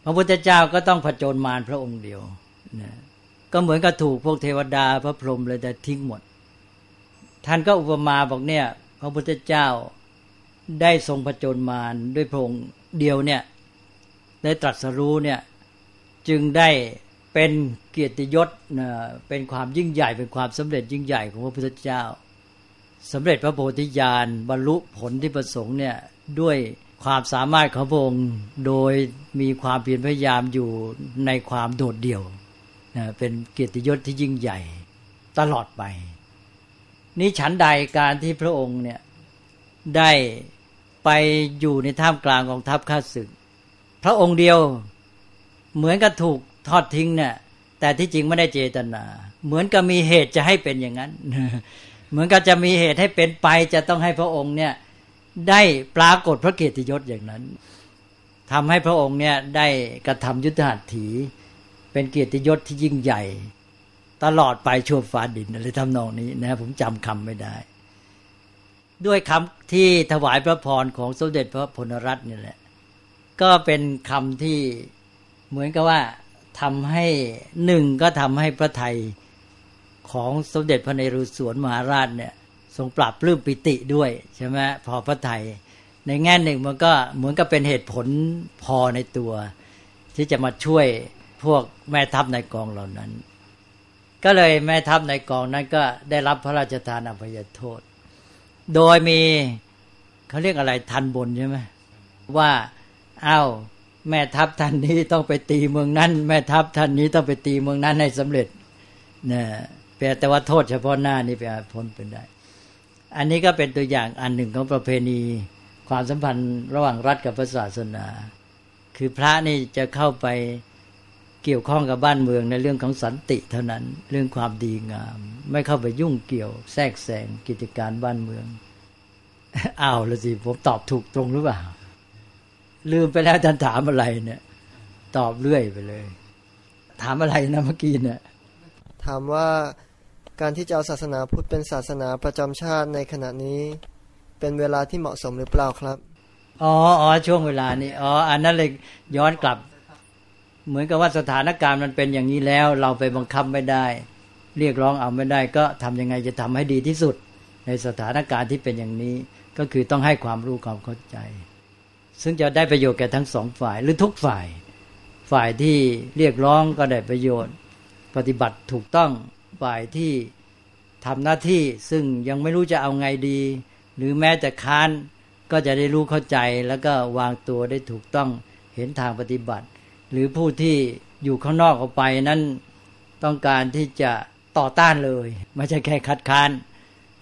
S2: พระพุทธเจ้าก็ต้องผจญมารพระองค์เดียวนะ ก็เหมือนกับถูกพวกเทวดาพระพรหมเลยแต่ทิ้งหมด ท่านก็อุปมาบอกเนี่ย พระพุทธเจ้าได้ทรงผจญมารด้วยพระองค์เดียวเนี่ยได้ตรัสรู้เนี่ยจึงได้เป็นเกียรติยศเป็นความยิ่งใหญ่เป็นความสำเร็จยิ่งใหญ่ของพระพุทธเจ้าสำเร็จพระโพธิญาณบรรลุผลที่ประสงค์เนี่ยด้วยความสามารถของพระองค์โดยมีความเพียรพยายามอยู่ในความโดดเดี่ยว เป็นเกียรติยศที่ยิ่งใหญ่ตลอดไป นี้ฉันใดการที่พระองค์เนี่ยได้ไปอยู่ในท่ามกลางกองทัพข้าศึก พระองค์เดียวเหมือนกับถูกทอดทิ้งเนี่ยแต่ที่จริงไม่ได้เจตนา เหมือนกับมีเหตุจะให้เป็นอย่างนั้น เหมือนกับจะมีเหตุให้เป็นไป จะต้องให้พระองค์เนี่ยได้ปรากฏพระเกียรติยศอย่างนั้นทำให้พระองค์เนี่ยได้กระทำยุทธหัตถี เป็นเกียรติยศที่ยิ่งใหญ่ ตลอดไปชั่วฟ้าดินอะไรทำนองนี้นะผมจำคำไม่ได้ ด้วยคำที่ถวายพระพรของสมเด็จพระพลรัตน์นี่แหละ ก็เป็นคำที่เหมือนกับว่าทำให้หนึ่งก็ทำให้พระไทยของสมเด็จพระนเรศวรมหาราชเนี่ย ทรงปรับปลื้มปิติด้วยใช่ไหมพอพระไทย ในแง่หนึ่งมันก็เหมือนกับเป็นเหตุผลพอในตัว ที่จะมาช่วย พวกแม่ทัพในกองเหล่านั้น ก็เลยแม่ทัพในกองนั้นก็ได้รับพระราชทานอภัยโทษ โดยมีเขาเรียกอะไรทันบนใช่ไหมว่าอา้าวแม่ทัพท่านนี้ต้องไปตีเมืองนั้น แม่ทัพท่านนี้ต้องไปตีเมืองนั้นให้สำเร็จเนี่ยแต่ว่าโทษเฉพาะหน้านี่ไปพ้นเป็นได้ อันนี้ก็เป็นตัวอย่างอันหนึ่งของประเพณีความสัมพันธ์ระหว่างรัฐกับศาสนา คือพระนี่จะเข้าไป เกี่ยวข้องกับบ้านเมืองในเรื่องของสันติเท่านั้น เรื่องความดีงาม ไม่เข้าไปยุ่งเกี่ยว แทรกแซงกิจการบ้านเมืองอ้าวละสิผมตอบถูกตรงหรือเปล่า ลืมไปแล้วท่านถามอะไรเนี่ย ตอบเรื่อยไปเลย ถามอะไรนะเมื่อกี้เนี่ย
S3: ถามว่าการที่จะเอาศาสนาพุทธเป็นศาสนาประจำชาติในขณะนี้ เป็นเวลาที่เหมาะสมหรือเปล่าครับ
S2: อ๋ออ๋อช่วงเวลานี้อ๋ออันนั้นเลยย้อนกลับ เหมือนกับว่าสถานการณ์มันเป็นอย่างนี้แล้ว เราไปบังคับไม่ได้ เรียกร้องเอาไม่ได้ ก็ทำยังไงจะทำให้ดีที่สุด ในสถานการณ์ที่เป็นอย่างนี้ก็คือต้องให้ความรู้ความเข้าใจ ซึ่งจะได้ประโยชน์แก่ทั้งสองฝ่ายหรือทุกฝ่าย ฝ่ายที่เรียกร้องก็ได้ประโยชน์ ปฏิบัติถูกต้องฝ่ายที่ทำหน้าที่ซึ่งยังไม่รู้จะเอาไงดี หรือแม้แต่ค้านก็จะได้รู้เข้าใจแล้วก็วางตัวได้ถูกต้องเห็นทางปฏิบัติ หรือผู้ที่อยู่ข้างนอกออกไปนั้นต้องการที่จะต่อต้านเลย ไม่ใช่แค่คัดค้าน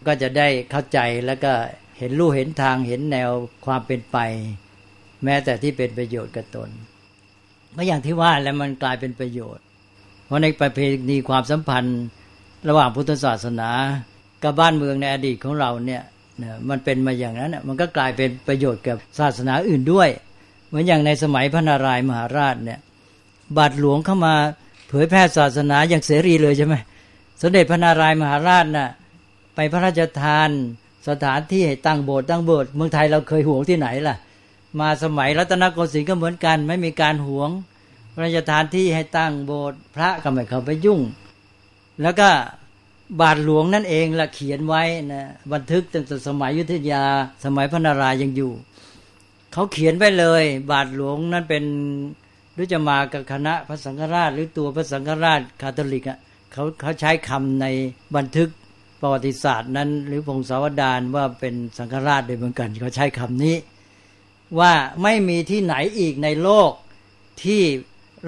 S2: ก็จะได้เข้าใจแล้วก็เห็นรูเห็นทางเห็นแนวความเป็นไป แม้แต่ที่เป็นประโยชน์กับตนก็อย่างที่ว่าแล้วมันกลายเป็นประโยชน์ เพราะในประเพณีความสัมพันธ์ ระหว่างพุทธศาสนากับบ้านเมืองในอดีตของเราเนี่ยมันเป็นมาอย่างนั้นมันก็กลายเป็นประโยชน์กับศาสนาอื่นด้วย มือนอย่างในสมัยพระนารายมหาราชเนี่ยบาทหลวงเข้ามาเผยแพร่ศาสนาอย่างเสรีเลยใช่ไหมสมเด็จพระนารายมหาราชน่ะไปพระราชทานสถานที่ให้ตั้งโบสถ์ตั้งโบสถ์เมืองไทยเราเคยห่วงที่ไหนล่ะ มาสมัยรัตนโกสินทร์ก็เหมือนกัน ไม่มีการหวง พระราชทานที่ให้ตั้งโบสถ์พระก็ไม่เข้าไปยุ่ง แล้วก็บาทหลวงนั่นเองละเขียนไว้นะบันทึกตั้งแต่สมัยยุทธยา สมัยพระนารายยังอยู่ เขาเขียนไว้เลย บาทหลวงนั้นเป็นหรือจะมากับคณะพระสังฆราช หรือตัวพระสังฆราชคาทอลิกอะเขาเขาใช้คำในบันทึกประวัติศาสตร์นั้น หรือพงศาวดารว่าเป็นสังฆราชโดยเหมือนกันเขาใช้คำนี้ ว่าไม่มีที่ไหนอีกในโลกที่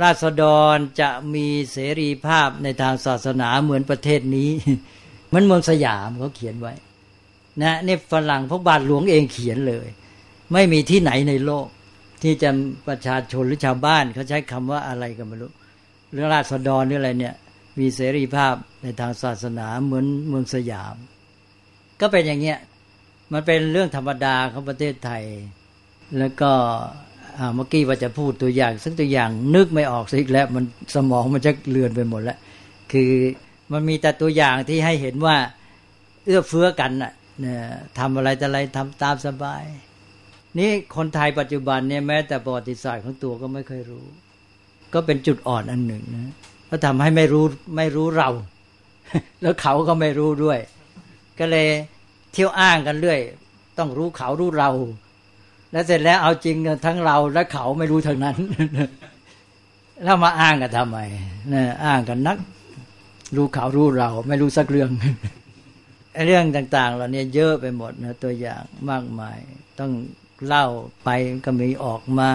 S2: ราษฎรจะมีเสรีภาพในทางศาสนาเหมือนประเทศนี้มือนเมืองสยามเขาเขียนไว้ นะเนี่ยฝรั่งพวกบาทหลวงเองเขียนเลย ไม่มีที่ไหนในโลก ที่จะประชาชนหรือชาวบ้านเขาใช้คำว่าอะไรกันไม่รู้เรื่องราษฎรหรืออะไรเนี่ย มีเสรีภาพในทางศาสนาเหมือนเมืองสยาม ก็เป็นอย่างเงี้ยมันเป็นเรื่องธรรมดาของประเทศไทย แล้วก็เมื่อกี้ว่าจะพูดตัวอย่าง ซึ่งตัวอย่างนึกไม่ออกสิแล้วมันสมองมันจะเลือนไปหมดแล้ว คือมันมีแต่ตัวอย่างที่ให้เห็นว่าเอื้อเฟื้อกันน่ะทำอะไรแต่อะไรทำตามสบาย นี่คนไทยปัจจุบันเนี่ยแม้แต่ประวัติศาสตร์ของตัวก็ไม่เคยรู้ ก็เป็นจุดอ่อนอันหนึ่งนะก็ทำให้ไม่รู้ไม่รู้เรา แล้วเขาก็ไม่รู้ด้วย ก็เลยเที่ยวอ้างกันเรื่อย ต้องรู้เขารู้เรา แล้วเสร็จแล้วเอาจริงทั้งเราและเขาไม่รู้ทางนั้นแล้วมาอ้างกันทำไมนะอ้างกันนัก รู้เขารู้เรา ไม่รู้สักเรื่องเรื่องต่าง ๆ เราเนี่ยเยอะไปหมดนะตัวอย่างมากมาย ต้อง เล่าไปก็มีออกมา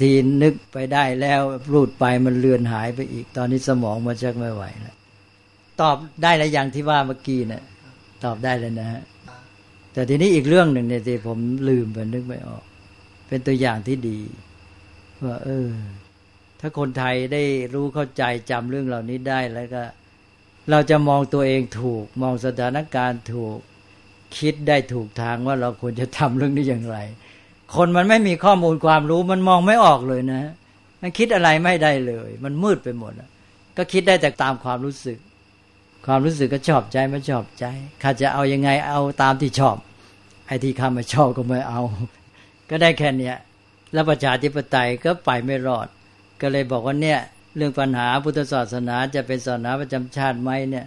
S2: ทีนึกไปได้แล้วรูดไปมันเลือนหายไปอีก ตอนนี้สมองมันชักไม่ไหวแล้วตอบได้แล้วอย่างที่ว่าเมื่อกี้เนะี่ยตอบได้แล้วนะฮะแต่ทีนี้อีกเรื่องหนึ่งเนี่ยที่ผมลืมไปนึกไม่ออก เป็นตัวอย่างที่ดี ว่า เออ ถ้าคนไทยได้รู้เข้าใจจำเรื่องเหล่านี้ได้แล้วก็ เราจะมองตัวเองถูก มองสถานการณ์ถูก คิดได้ถูกทางว่าเราควรจะทำเรื่องนี้อย่างไร คนมันไม่มีข้อมูลความรู้มันมองไม่ออกเลยนะ มันคิดอะไรไม่ได้เลย มันมืดไปหมดก็คิดได้แต่ตามความรู้สึก ความรู้สึกก็ชอบใจไม่ชอบใจข้าจะเอายังไงเอาตามที่ชอบไอ้ที่ข้าไม่ชอบก็ไม่เอา ก็ได้แค่เนี้ยแล้วประชาธิปไตยก็ไปไม่รอด ก็เลยบอกว่าเนี่ย เรื่องปัญหาพุทธศาสนาจะเป็นศาสนาประจำชาติไหมเนี่ย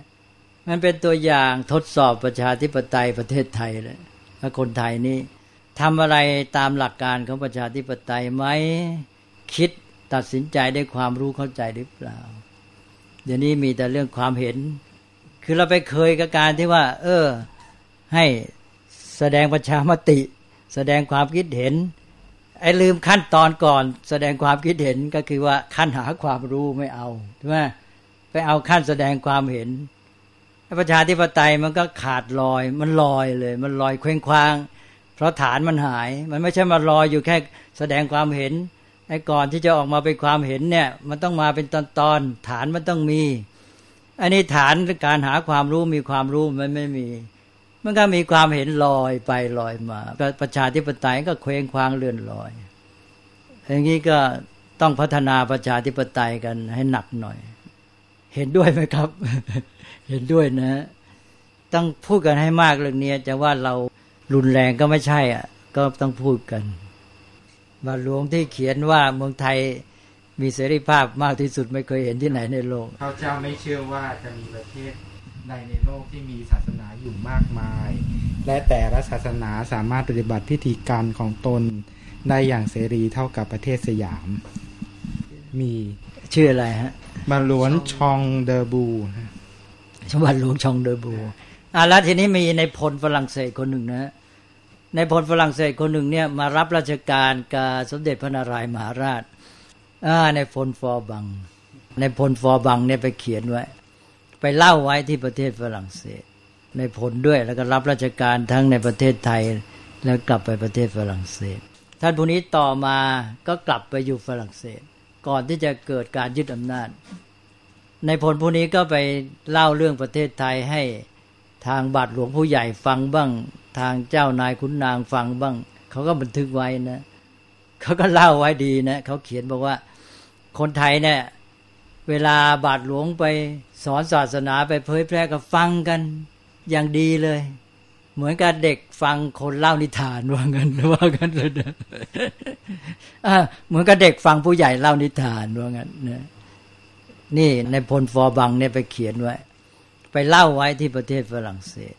S2: มันเป็นตัวอย่างทดสอบประชาธิปไตยประเทศไทยเลยว่าคนไทยนี่ทำอะไรตามหลักการของประชาธิปไตยไหมคิดตัดสินใจได้ความรู้เข้าใจหรือเปล่า เดี๋ยวนี้มีแต่เรื่องความเห็น คือเราไปเคยกับการที่ว่า เออ ให้แสดงประชามติ แสดงความคิดเห็นไอ้ลืมขั้นตอนก่อน แสดงความคิดเห็นก็คือว่าขั้นหาความรู้ไม่เอาใช่ไหมไปเอาขั้นแสดงความเห็น ประชาธิปไตยมันก็ขาดลอย มันลอยเลย มันลอยเคว้งคว้าง เพราะฐานมันหาย มันไม่ใช่มาลอยอยู่แค่แสดงความเห็นไอ้ก่อนที่จะออกมาเป็นความเห็นเนี่ย มันต้องมาเป็นตอนตอนฐานมันต้องมี อันนี้ฐานการหาความรู้มีความรู้มันไม่มี มันก็มีความเห็นลอยไปลอยมา ประชาธิปไตยก็เคว้งคว้างเลื่อนลอยอย่างนี้ก็ต้องพัฒนาประชาธิปไตยกันให้หนักหน่อย เห็นด้วยไหมครับ เห็นด้วยนะ ต้องพูดกันให้มากเรื่องนี้จะว่าเรารุนแรงก็ไม่ใช่อะ ก็ต้องพูดกันบาทหลวงที่เขียนว่าเมืองไทยมีเสรีภาพมากที่สุดไม่เคยเห็นที่ไหนในโลก
S4: เขาเจ้าไม่เชื่อว่าจะมีประเทศใดในโลกที่มีศาสนาอยู่มากมาย และแต่ละศาสนาสามารถปฏิบัติพิธีการของตนได้อย่างเสรีเท่ากับประเทศสยาม มี
S2: ชื่ออะไรฮะ
S4: บาหลวงชองเดอบู
S2: ชบันหลวงชองเดอบูอะแล้วทีนี้มีในพลฝรั่งเศสคนหนึ่งนะในพลฝรั่งเศสคนหนึ่งเนี่ยมารับราชการกับสมเด็จพระนารายณ์มหาราชในพลฟอบัง ในพลฟอบังเนี่ยไปเขียนไว้ ไปเล่าไว้ที่ประเทศฝรั่งเศส ในผลด้วยแล้วก็รับราชการทั้งในประเทศไทยแล้วกลับไปประเทศฝรั่งเศส ท่านผู้นี้ต่อมาก็กลับไปอยู่ฝรั่งเศส ก่อนที่จะเกิดการยึดอำนาจ ในผลผู้นี้ก็ไปเล่าเรื่องประเทศไทยให้ทางบาทหลวงผู้ใหญ่ฟังบ้าง ทางเจ้านายขุนนางฟังบ้าง เขาก็บันทึกไว้นะเขาก็เล่าไว้ดีนะเขาเขียนบอกว่า คนไทยเนี่ยเวลาบาทหลวงไปสอนศาสนาไปเผยแพร่ก็ฟังกันอย่างดีเลย เหมือนกับเด็กฟังคนเล่านิทานว่างันว่ากันเลยนะเหมือนกับเด็กฟังผู้ใหญ่เล่านิทานว่างันนะ นี่ในพลฟอบังเนี่ยไปเขียนไว้ ไปเล่าไว้ที่ประเทศฝรั่งเศส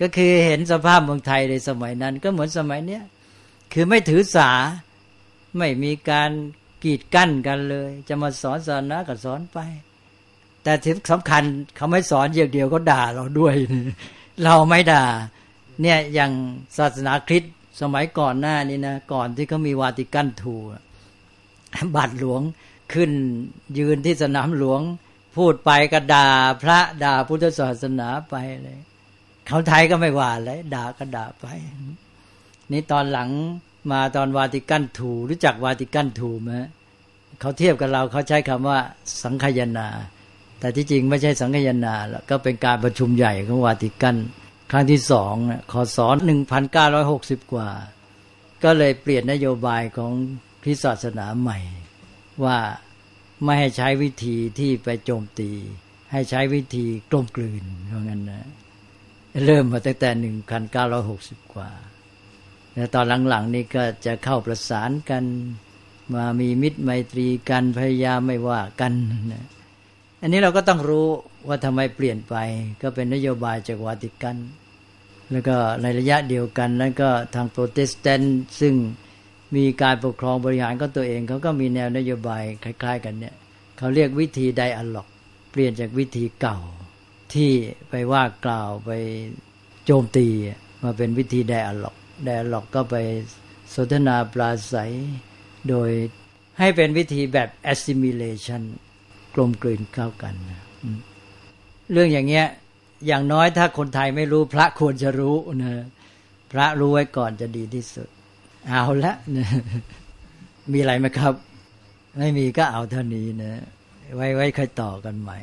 S2: ก็คือเห็นสภาพเมืองไทยในสมัยนั้น ก็เหมือนสมัยเนี้ยคือไม่ถือสาไม่มีการกีดกั้นกันเลย จะมาสอนศาสนาก็สอนไป แต่ที่สำคัญเขาไม่สอนอย่างเดียวก็ด่าเราด้วย เราไม่ด่า เนี่ยอย่างศาสนาคริสต์สมัยก่อนหน้านี้นะก่อนที่เขามีวาติกันทูบาทหลวง ขึ้นยืนที่สนามหลวง พูดไปก็ด่าพระด่าพุทธศาสนาไปเลยเขาไทยก็ไม่ว่าเลยด่าก็ด่าไป นี่ตอนหลังมาตอนวาติกันถูรู้จักวาติกันถูไหมเขาเทียบกับเราเขาใช้คำว่าสังคยนา แต่ที่จริงไม่ใช่สังคยนาแล้วก็เป็นการประชุมใหญ่ของวาติกัน ครั้งที่สองขอสอนหนึ่งพันเก้าร้อยหกสิบกว่า ก็เลยเปลี่ยนนโยบายของพิศาสนาใหม่ ว่าไม่ให้ใช้วิธีที่ไปโจมตี ให้ใช้วิธีกลมกลืนเพราะงั้นนะเริ่มมาตั้งแต่หนึ่งพันเก้าร้อยหกสิบกว่าแล้วตอนหลังๆนี่ก็จะเข้าประสานกันมามีมิตรไมตรีกันพยายามไม่ว่ากันนะอันนี้เราก็ต้องรู้ว่าทำไมเปลี่ยนไป ก็เป็นนโยบายจากวาติกัน แล้วก็ในระยะเดียวกันนั้นก็ทางโปรเตสแตนต์ซึ่ง มีการปกครองบริหารก็ตัวเองเขาก็มีแนวนโยบายคล้าย ๆ กันเนี่ยเขาเรียกวิธีไดอะล็อก เปลี่ยนจากวิธีเก่า ที่ไปว่ากล่าวไปโจมตีมาเป็นวิธีไดอะล็อกไดอะล็อกก็ไปสนทนาปราศัย โดยให้เป็นวิธีแบบ assimilation กลมกลืนเข้ากัน เรื่องอย่างเงี้ยอย่างน้อยถ้าคนไทยไม่รู้พระควรจะรู้นะพระรู้ไว้ก่อนจะดีที่สุด เอาละนะมีอะไรไหมครับ ไม่มีก็เอาเท่านี้นะ ไว้ไว้ค่อยต่อกันใหม่